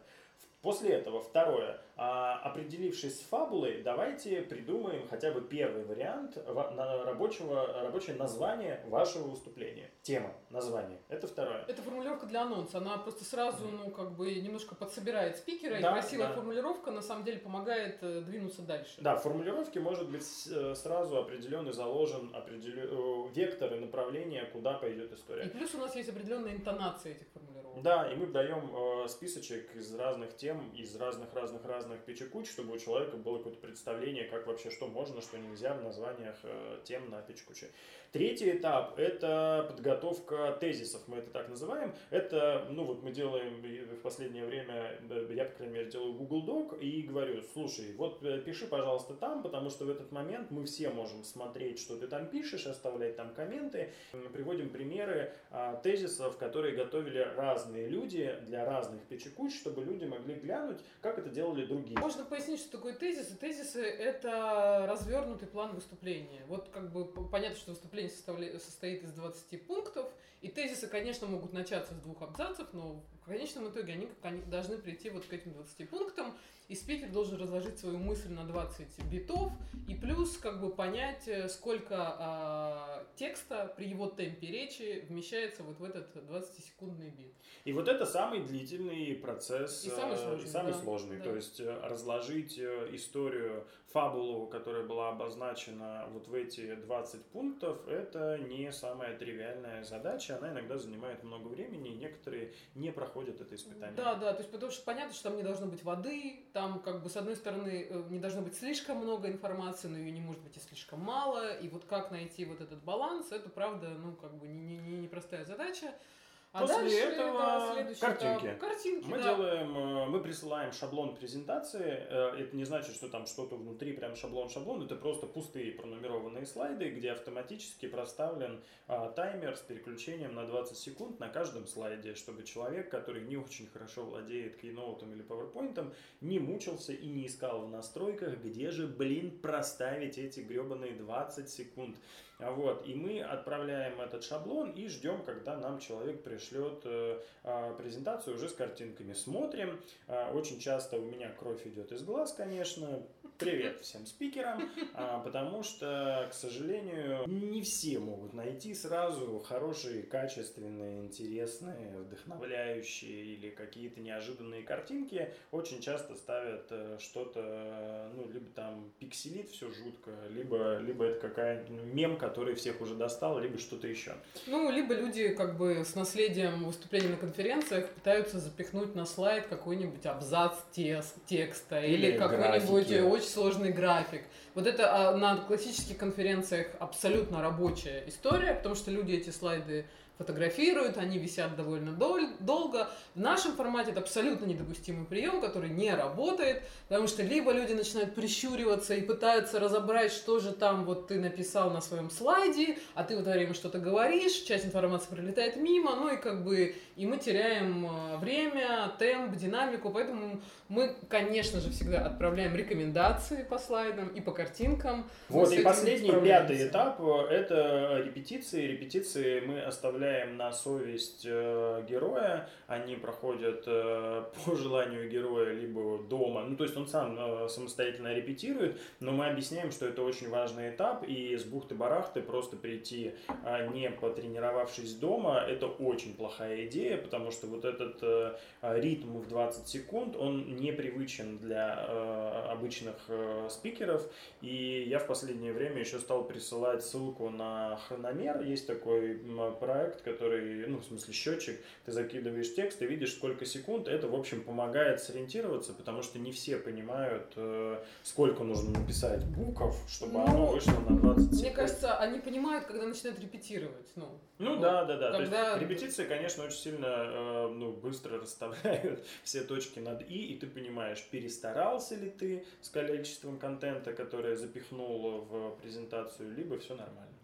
После этого, второе, определившись с фабулой, давайте придумаем хотя бы первый вариант рабочего, рабочее название вашего выступления. Тема, название. Это второе. Это формулировка для анонса. Она просто сразу, ну, как бы немножко подсобирает спикера. Да, и красивая да. формулировка на самом деле помогает э, двинуться дальше. Да, в формулировке может быть э, сразу определенный заложен определен... Э, вектор и направление, куда пойдет история. И плюс у нас есть определенная интонация этих формулировок. Да, и мы даем списочек из разных тем тем из разных-разных-разных печекуч, чтобы у человека было какое-то представление, как вообще что можно, что нельзя в названиях э, тем на печекуче. Третий этап – это подготовка тезисов, мы это так называем. Это, ну вот мы делаем в последнее время, я, по крайней мере, делаю Google Doc и говорю, слушай, вот э, пиши, пожалуйста, там, потому что в этот момент мы все можем смотреть, что ты там пишешь, оставлять там комменты. Приводим примеры а, тезисов, которые готовили разные люди для разных печекуч, чтобы люди могли глянуть, как это делали другие. Можно пояснить, что такое тезисы? Тезисы – это развернутый план выступления. Вот как бы понятно, что выступление состоит из 20 пунктов, и тезисы, конечно, могут начаться с двух абзацев, но в конечном итоге они, должны прийти вот к этим 20 пунктам, и спикер должен разложить свою мысль на 20 битов, и плюс как бы понять, э, сколько э, текста при его темпе речи вмещается вот в этот 20-секундный бит. И вот это самый длительный процесс, и самый сложный. И самый да, сложный. Да. То есть э, разложить э, историю, фабулу, которая была обозначена вот в эти 20 пунктов, это не самая тривиальная задача. Она иногда занимает много времени, и некоторые не проходят это испытание. Да, да, то есть потому что понятно, что там не должно быть воды, там как бы с одной стороны э, не должно быть слишком много информации, но ее не может быть и слишком мало, и вот как найти вот этот баланс, это правда, ну как бы не, не, не простая задача. А После дальше, этого да, картинки. Этап, картинки. Мы да. делаем, э, мы присылаем шаблон презентации. Э, это не значит, что там что-то внутри прям шаблон-шаблон. Это просто пустые пронумерованные слайды, где автоматически проставлен а, таймер с переключением на 20 секунд на каждом слайде, чтобы человек, который не очень хорошо владеет Keynote или PowerPoint, не мучился и не искал в настройках, где же, блин, проставить эти гребаные 20 секунд. Вот, и мы отправляем этот шаблон и ждем, когда нам человек пришлет э, а, презентацию уже с картинками. Смотрим. А, очень часто у меня кровь идет из глаз, конечно. Привет всем спикерам, *laughs* а, потому что, к сожалению, не все могут найти сразу хорошие, качественные, интересные, вдохновляющие или какие-то неожиданные картинки. Очень часто ставят э, что-то, ну, либо там пикселит все жутко, либо, либо это какая-то мем, который всех уже достал, либо что-то еще. Ну, либо люди как бы с наследием выступлений на конференциях пытаются запихнуть на слайд какой-нибудь абзац текста или, или какой-нибудь очень сложный график. Вот это а, на классических конференциях абсолютно рабочая история, потому что люди эти слайды фотографируют, они висят довольно дол- долго. В нашем формате это абсолютно недопустимый прием, который не работает, потому что либо люди начинают прищуриваться и пытаются разобрать, что же там вот ты написал на своем слайде, а ты в это время что-то говоришь, часть информации пролетает мимо, ну и как бы и мы теряем э, время, темп, динамику, поэтому мы, конечно же, всегда отправляем рекомендации по слайдам и по картинкам. Вот, и последний, пятый этап – это репетиции. Репетиции мы оставляем на совесть э, героя. Они проходят э, *laughs* по желанию героя либо дома. Ну, то есть он сам э, самостоятельно репетирует, но мы объясняем, что это очень важный этап, и с бухты-барахты просто прийти, не потренировавшись дома, это очень плохая идея, потому что вот этот ритм в 20 секунд, он непривычен для обычных спикеров. И я в последнее время еще стал присылать ссылку на хрономер. Есть такой проект, который, ну, в смысле, счетчик. Ты закидываешь текст и видишь, сколько секунд. Это, в общем, помогает сориентироваться, потому что не все понимают, э, сколько нужно написать букв, чтобы ну, оно вышло на 20 секунд. Мне кажется, они понимают, когда начинают репетировать. Ну, ну вот, да, да, да. Когда... То есть репетиции, конечно, очень сильно э, ну, быстро расставляют *laughs* все точки над «и», и ты понимаешь, перестарался ли ты с количеством контента, которое запихнул в презентацию, либо все нормально.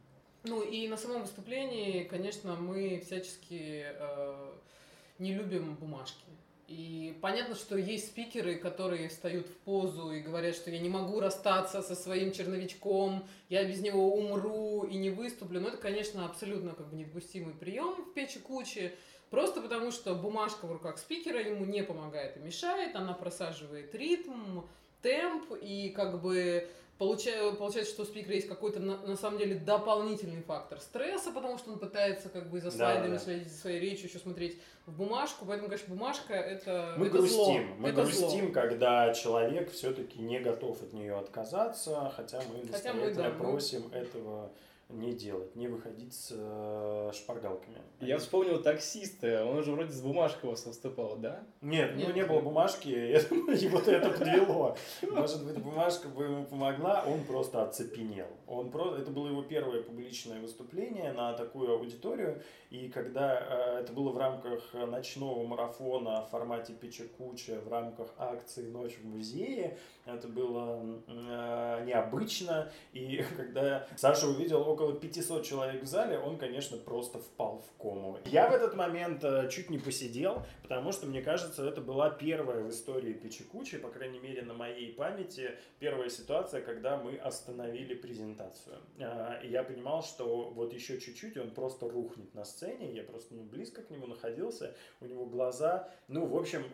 Ну и на самом выступлении, конечно, мы всячески э, не любим бумажки. И понятно, что есть спикеры, которые встают в позу и говорят, что я не могу расстаться со своим черновичком, я без него умру и не выступлю. Но это, конечно, абсолютно как бы недопустимый прием в печи кучи. Просто потому, что бумажка в руках спикера ему не помогает и мешает, она просаживает ритм, темп, и как бы Получаю, получается, что у спикера есть какой-то, на, на самом деле, дополнительный фактор стресса, потому что он пытается как бы за слайдами да, да. следить за своей речью, еще смотреть в бумажку. Поэтому, конечно, бумажка это Мы это грустим. Зло. Мы это грустим, зло. когда человек все-таки не готов от нее отказаться, хотя мы хотя мы, да, просим мы... этого не делать, не выходить с э, шпаргалками. Я вспомнил таксиста, он же вроде с бумажкой у вас выступал, да? Нет, Нет, ну не было бумажки, *laughs* его-то это подвело. Может быть, бумажка бы ему помогла, он просто оцепенел. Он просто, это было его первое публичное выступление на такую аудиторию, и когда э, это было в рамках ночного марафона в формате Пича Куча, в рамках акции «Ночь в музее», это было э, необычно, и *laughs* когда Саша увидел около 500 человек в зале, он, конечно, просто впал в кому. Я в этот момент э, чуть не посидел, потому что, мне кажется, это была первая в истории Пичекучи, по крайней мере, на моей памяти, первая ситуация, когда мы остановили презентацию. Э, и я понимал, что вот еще чуть-чуть, он просто рухнет на сцене, я просто ну, близко к нему находился, у него глаза, ну, в общем,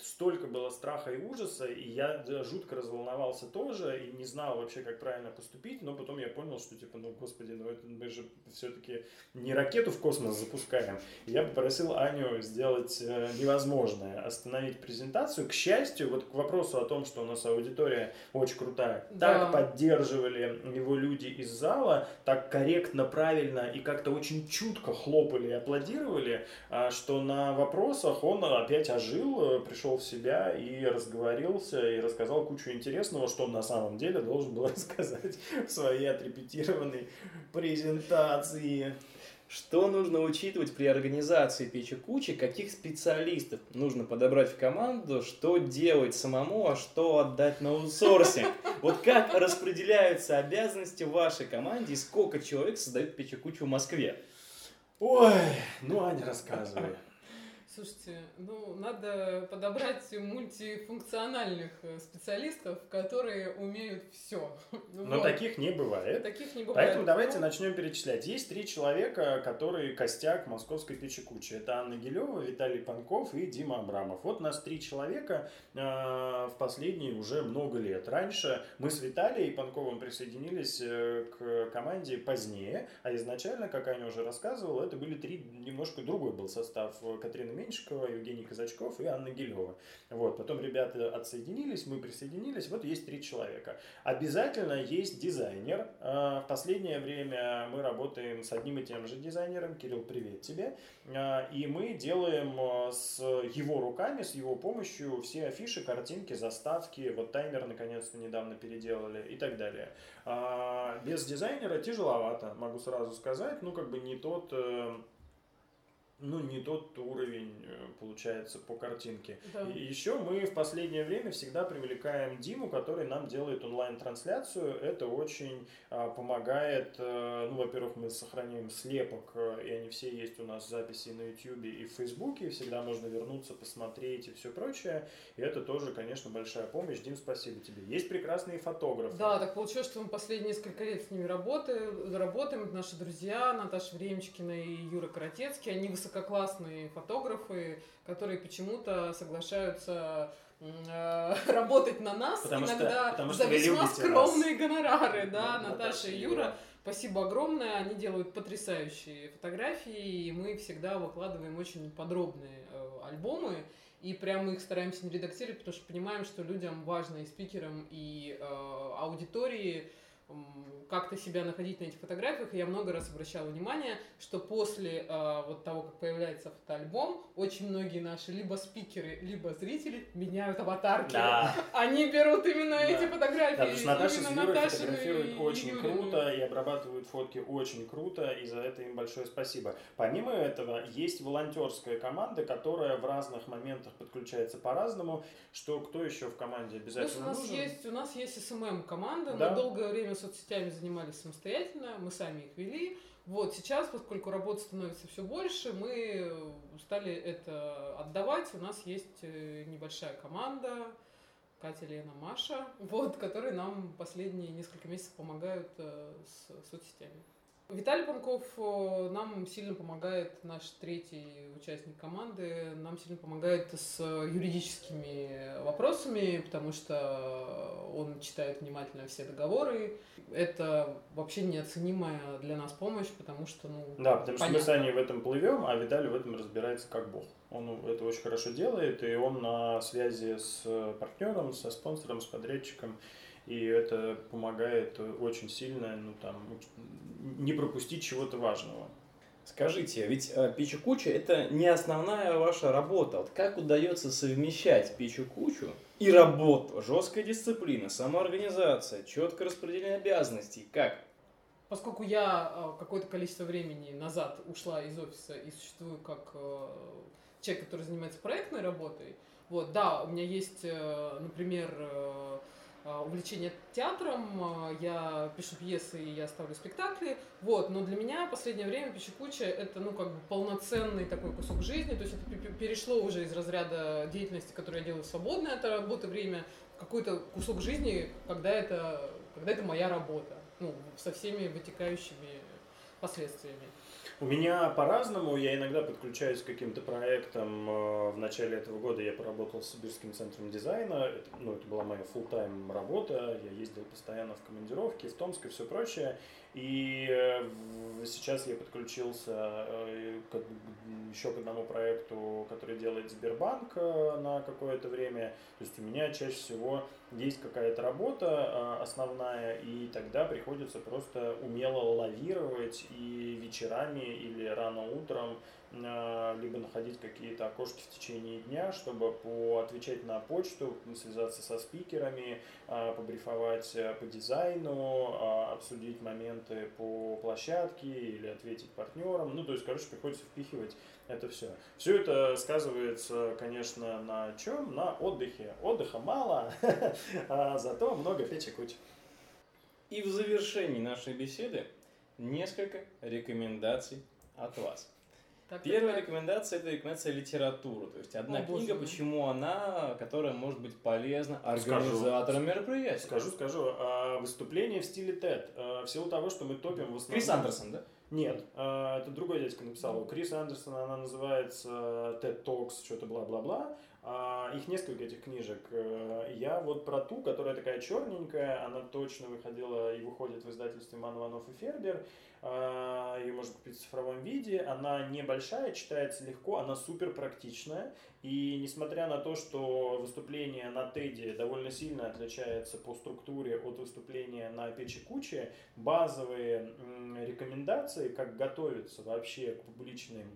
столько было страха и ужаса, и я жутко разволновался тоже, и не знал вообще, как правильно поступить, но потом я понял, что, типа, ну, господи, ну, это мы же все-таки не ракету в космос запускаем. Я попросил Аню сделать э, невозможное, остановить презентацию. К счастью, вот к вопросу о том, что у нас аудитория очень крутая, да. так поддерживали его люди из зала, так корректно, правильно и как-то очень чутко хлопали и аплодировали, а, что на вопросах он опять ожил, э, пришел в себя и разговорился, и рассказал кучу интересного, что он на самом деле должен был *laughs* рассказать в своей отрепетированной презентации. Что нужно учитывать при организации печи кучи, каких специалистов нужно подобрать в команду, что делать самому, а что отдать на аутсорсинг. Вот как распределяются обязанности в вашей команде и сколько человек создают печи кучу в Москве? Ой, ну Аня, рассказывай. Слушайте, ну, надо подобрать мультифункциональных э, специалистов, которые умеют все. Но вот. таких не бывает. Таких не бывает. Поэтому давайте начнем перечислять. Есть три человека, которые костяк московской печекучи. Это Анна Гилева, Виталий Панков и Дима Абрамов. Вот нас три человека э, в последние уже много лет. Раньше мы с Виталием Панковым присоединились э, к команде позднее, а изначально, как Аня уже рассказывала, это были три, немножко другой был состав. Катрина Мень Меньшикова, Евгений Казачков и Анна Гилева. Вот, потом ребята отсоединились, мы присоединились, вот есть три человека. Обязательно есть дизайнер. А, в последнее время мы работаем с одним и тем же дизайнером. Кирилл, привет тебе. А, и мы делаем а, с его руками, с его помощью все афиши, картинки, заставки. Вот таймер наконец-то недавно переделали и так далее. Без дизайнера тяжеловато, могу сразу сказать. Ну, как бы не тот э, ну, не тот уровень э, получается по картинке. Да. И еще мы в последнее время всегда привлекаем Диму, который нам делает онлайн-трансляцию. Это очень а, помогает. А, ну, во-первых, мы сохраняем слепок, э, и они все есть у нас в записи на YouTube и в Фейсбуке. Всегда можно вернуться, посмотреть и все прочее. И это тоже, конечно, большая помощь. Дим, спасибо тебе. Есть прекрасные фотографы. Да, так получилось, что мы последние несколько лет с ними работаем. работаем. Наши друзья Наташа Времчикина и Юра Каратецкий. Они высоко высококлассные фотографы, которые почему-то соглашаются э, *laughs* работать на нас. Потому иногда что, потому за что весьма скромные нас. гонорары, да, да Наташа и Юра. Спасибо огромное, они делают потрясающие фотографии, и мы всегда выкладываем очень подробные э, альбомы, и прямо их стараемся не редактировать, потому что понимаем, что людям важно и спикерам, и э, аудитории как-то себя находить на этих фотографиях. И я много раз обращала внимание, что после э, вот того, как появляется фотоальбом, очень многие наши либо спикеры, либо зрители меняют аватарки. Да. *laughs* Они берут именно да. эти фотографии. Да, потому что Наташа с Юрой фотографируют и очень Юрой. круто и обрабатывают фотки очень круто, и за это им большое спасибо. Помимо этого, есть волонтерская команда, которая в разных моментах подключается по-разному. Что кто еще в команде обязательно у нас нужен? Есть, у нас есть SMM команда, да? мы долгое время соцсетями занимались самостоятельно, мы сами их вели. Вот сейчас, поскольку работы становится все больше, мы стали это отдавать. У нас есть э, небольшая команда, Катя, Лена, Маша, вот, которые нам последние несколько месяцев помогают э, с соцсетями. Виталий Панков э, нам сильно помогает, наш третий участник команды, нам сильно помогает с юридическими вопросами, потому что он читает внимательно все договоры. Это вообще неоценимая для нас помощь, потому что, ну, Да, потому понятно. что мы с Аней в этом плывем, а Виталий в этом разбирается как бог. Он это очень хорошо делает, и он на связи с партнером, со спонсором, с подрядчиком, и это помогает очень сильно, ну там, не пропустить чего-то важного. Скажите, ведь э, печь куча это не основная ваша работа. Вот как удается совмещать печь кучу и работу? Жесткая дисциплина, самоорганизация, четкое распределение обязанностей. Как? Поскольку я э, какое-то количество времени назад ушла из офиса и существую как э, человек, который занимается проектной работой, вот, да, у меня есть, например, увлечение театром, э, я пишу пьесы и я ставлю спектакли, вот, но для меня в последнее время Печекуча это, ну, как бы полноценный такой кусок жизни, то есть это пе- перешло уже из разряда деятельности, которую я делаю в свободное от работы время, какой-то кусок жизни, когда это, когда это моя работа, ну, со всеми вытекающими последствиями. У меня по-разному, я иногда подключаюсь к каким-то проектам. Э, В начале этого года я поработал с Сибирским центром дизайна, это, ну, это была моя full-time работа, я ездил постоянно в командировки, в Томск и все прочее. И э, сейчас я подключился э, к- еще к одному проекту, который делает Сбербанк э, на какое-то время. То есть у меня чаще всего есть какая-то работа основная, и тогда приходится просто умело лавировать и вечерами или рано утром либо находить какие-то окошки в течение дня, чтобы отвечать на почту, связаться со спикерами, э, побрифовать э, по дизайну, э, обсудить моменты по площадке или ответить партнерам. Ну, то есть, короче, приходится впихивать это все. Все это сказывается, конечно, на чем? На отдыхе. Отдыха мало, *laughs* а зато много печи. И в завершении нашей беседы несколько рекомендаций от вас. Так, Первая так, рекомендация это рекомендация литературы. То есть одна О, боже книга, мой. почему она, которая может быть полезна Скажу. организаторам мероприятия. Скажу, скажу, а, выступление в стиле TED. А, В силу того, что мы топим в основном... Крис Андерсон, да? Нет, а, это другой дядька написал. У Криса Андерсона она называется TED Talks, что-то бла-бла-бла. А, Их несколько этих книжек. Э, Я вот про ту, которая такая черненькая, она точно выходила и выходит в издательстве Ман Иванов и Фербер. А, Ее можно купить в цифровом виде. Она небольшая, читается легко, она супер практичная. И несмотря на то, что выступление на TED довольно сильно отличается по структуре от выступления на Печи Кучи, базовые рекомендации, как готовиться вообще к публичным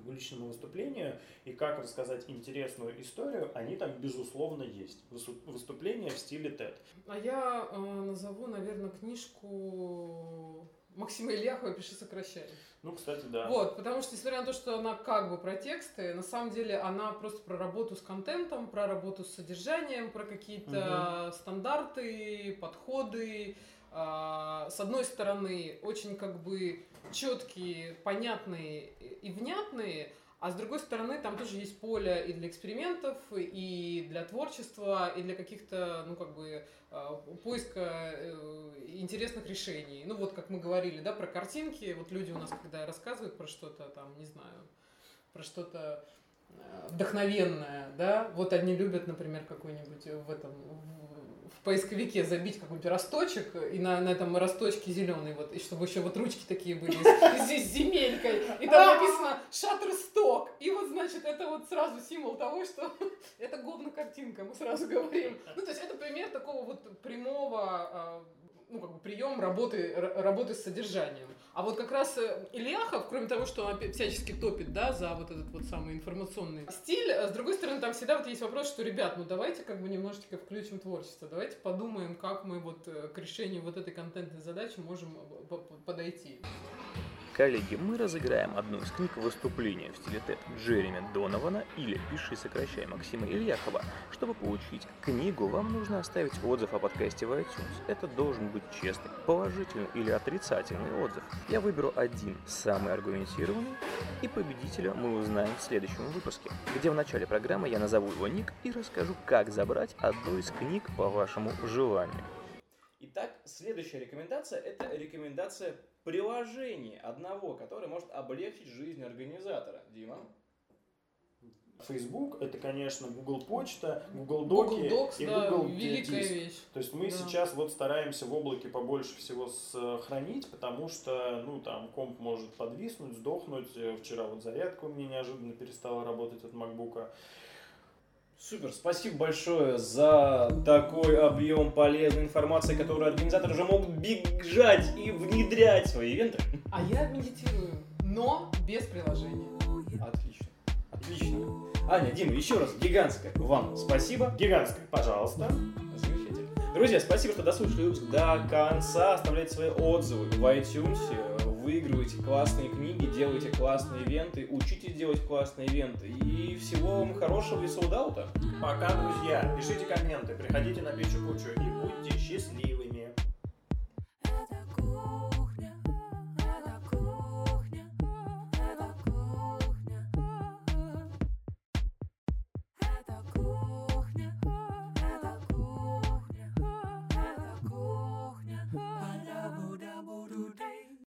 к публичному выступлению и как рассказать интересную историю, они там безусловно есть. Выступление в стиле TED. А я э, назову, наверное, книжку Максима Ильяхова «Пиши, сокращай». Ну, кстати, да. Вот, потому что, несмотря на то, что она как бы про тексты, на самом деле она просто про работу с контентом, про работу с содержанием, про какие-то стандарты, подходы. А, С одной стороны, очень как бы четкие, понятные и внятные, а с другой стороны, там тоже есть поле и для экспериментов, и для творчества, и для каких-то, ну, как бы, а, поиска э, интересных решений. Ну, вот, как мы говорили, да, про картинки. Вот люди у нас, когда рассказывают про что-то, там, не знаю, про что-то э, вдохновенное, да, вот они любят, например, какой-нибудь в этом, в- в поисковике забить какой-нибудь росточек, и на, на этом росточке зеленый, вот, и чтобы еще вот ручки такие были с, с земелькой, и там написано Shutterstock, и вот, значит, это вот сразу символ того, что *laughs* это говно-картинка, мы сразу говорим. Ну, то есть это пример такого вот прямого, а, ну, как бы прием работы, работы с содержанием. А вот как раз э, Ильяхов, кроме того, что он всячески топит, да, за вот этот вот самый информационный стиль, э, с другой стороны, там всегда вот есть вопрос, что, ребят, ну давайте как бы немножечко включим творчество, давайте подумаем, как мы вот э, к решению вот этой контентной задачи можем подойти. Коллеги, мы разыграем одну из книг выступления в стиле TED Джереми Донована или «Пиши, сокращай» Максима Ильякова. Чтобы получить книгу, вам нужно оставить отзыв о подкасте в iTunes. Это должен быть честный, положительный или отрицательный отзыв. Я выберу один, самый аргументированный, и победителя мы узнаем в следующем выпуске, где в начале программы я назову его ник и расскажу, как забрать одну из книг по вашему желанию. Итак, следующая рекомендация – это рекомендация приложения одного, которое может облегчить жизнь организатора. Дима? Facebook это, конечно, Google Почта, Google Доки Google Docs, и да, Google великая Диск. вещь. То есть мы Да. сейчас вот стараемся в облаке побольше всего сохранить, потому что, ну, там, комп может подвиснуть, сдохнуть. Вчера вот зарядка у меня неожиданно перестала работать от макбука. Супер, спасибо большое за такой объем полезной информации, которую организаторы уже могут бежать и внедрять в свои ивенты. А я медитирую, но без приложения. Отлично, отлично. Аня, Дима, еще раз гигантское вам спасибо. Гигантская, пожалуйста. Замечательно. Друзья, спасибо, что дослушали выпуск до конца. Оставляйте свои отзывы в iTunes, выигрывайте классные книги, делайте классные ивенты, учитесь делать классные ивенты. И всего вам хорошего и солдаута. Пока, друзья. Пишите комменты, приходите на Печу Кучу и будьте счастливыми.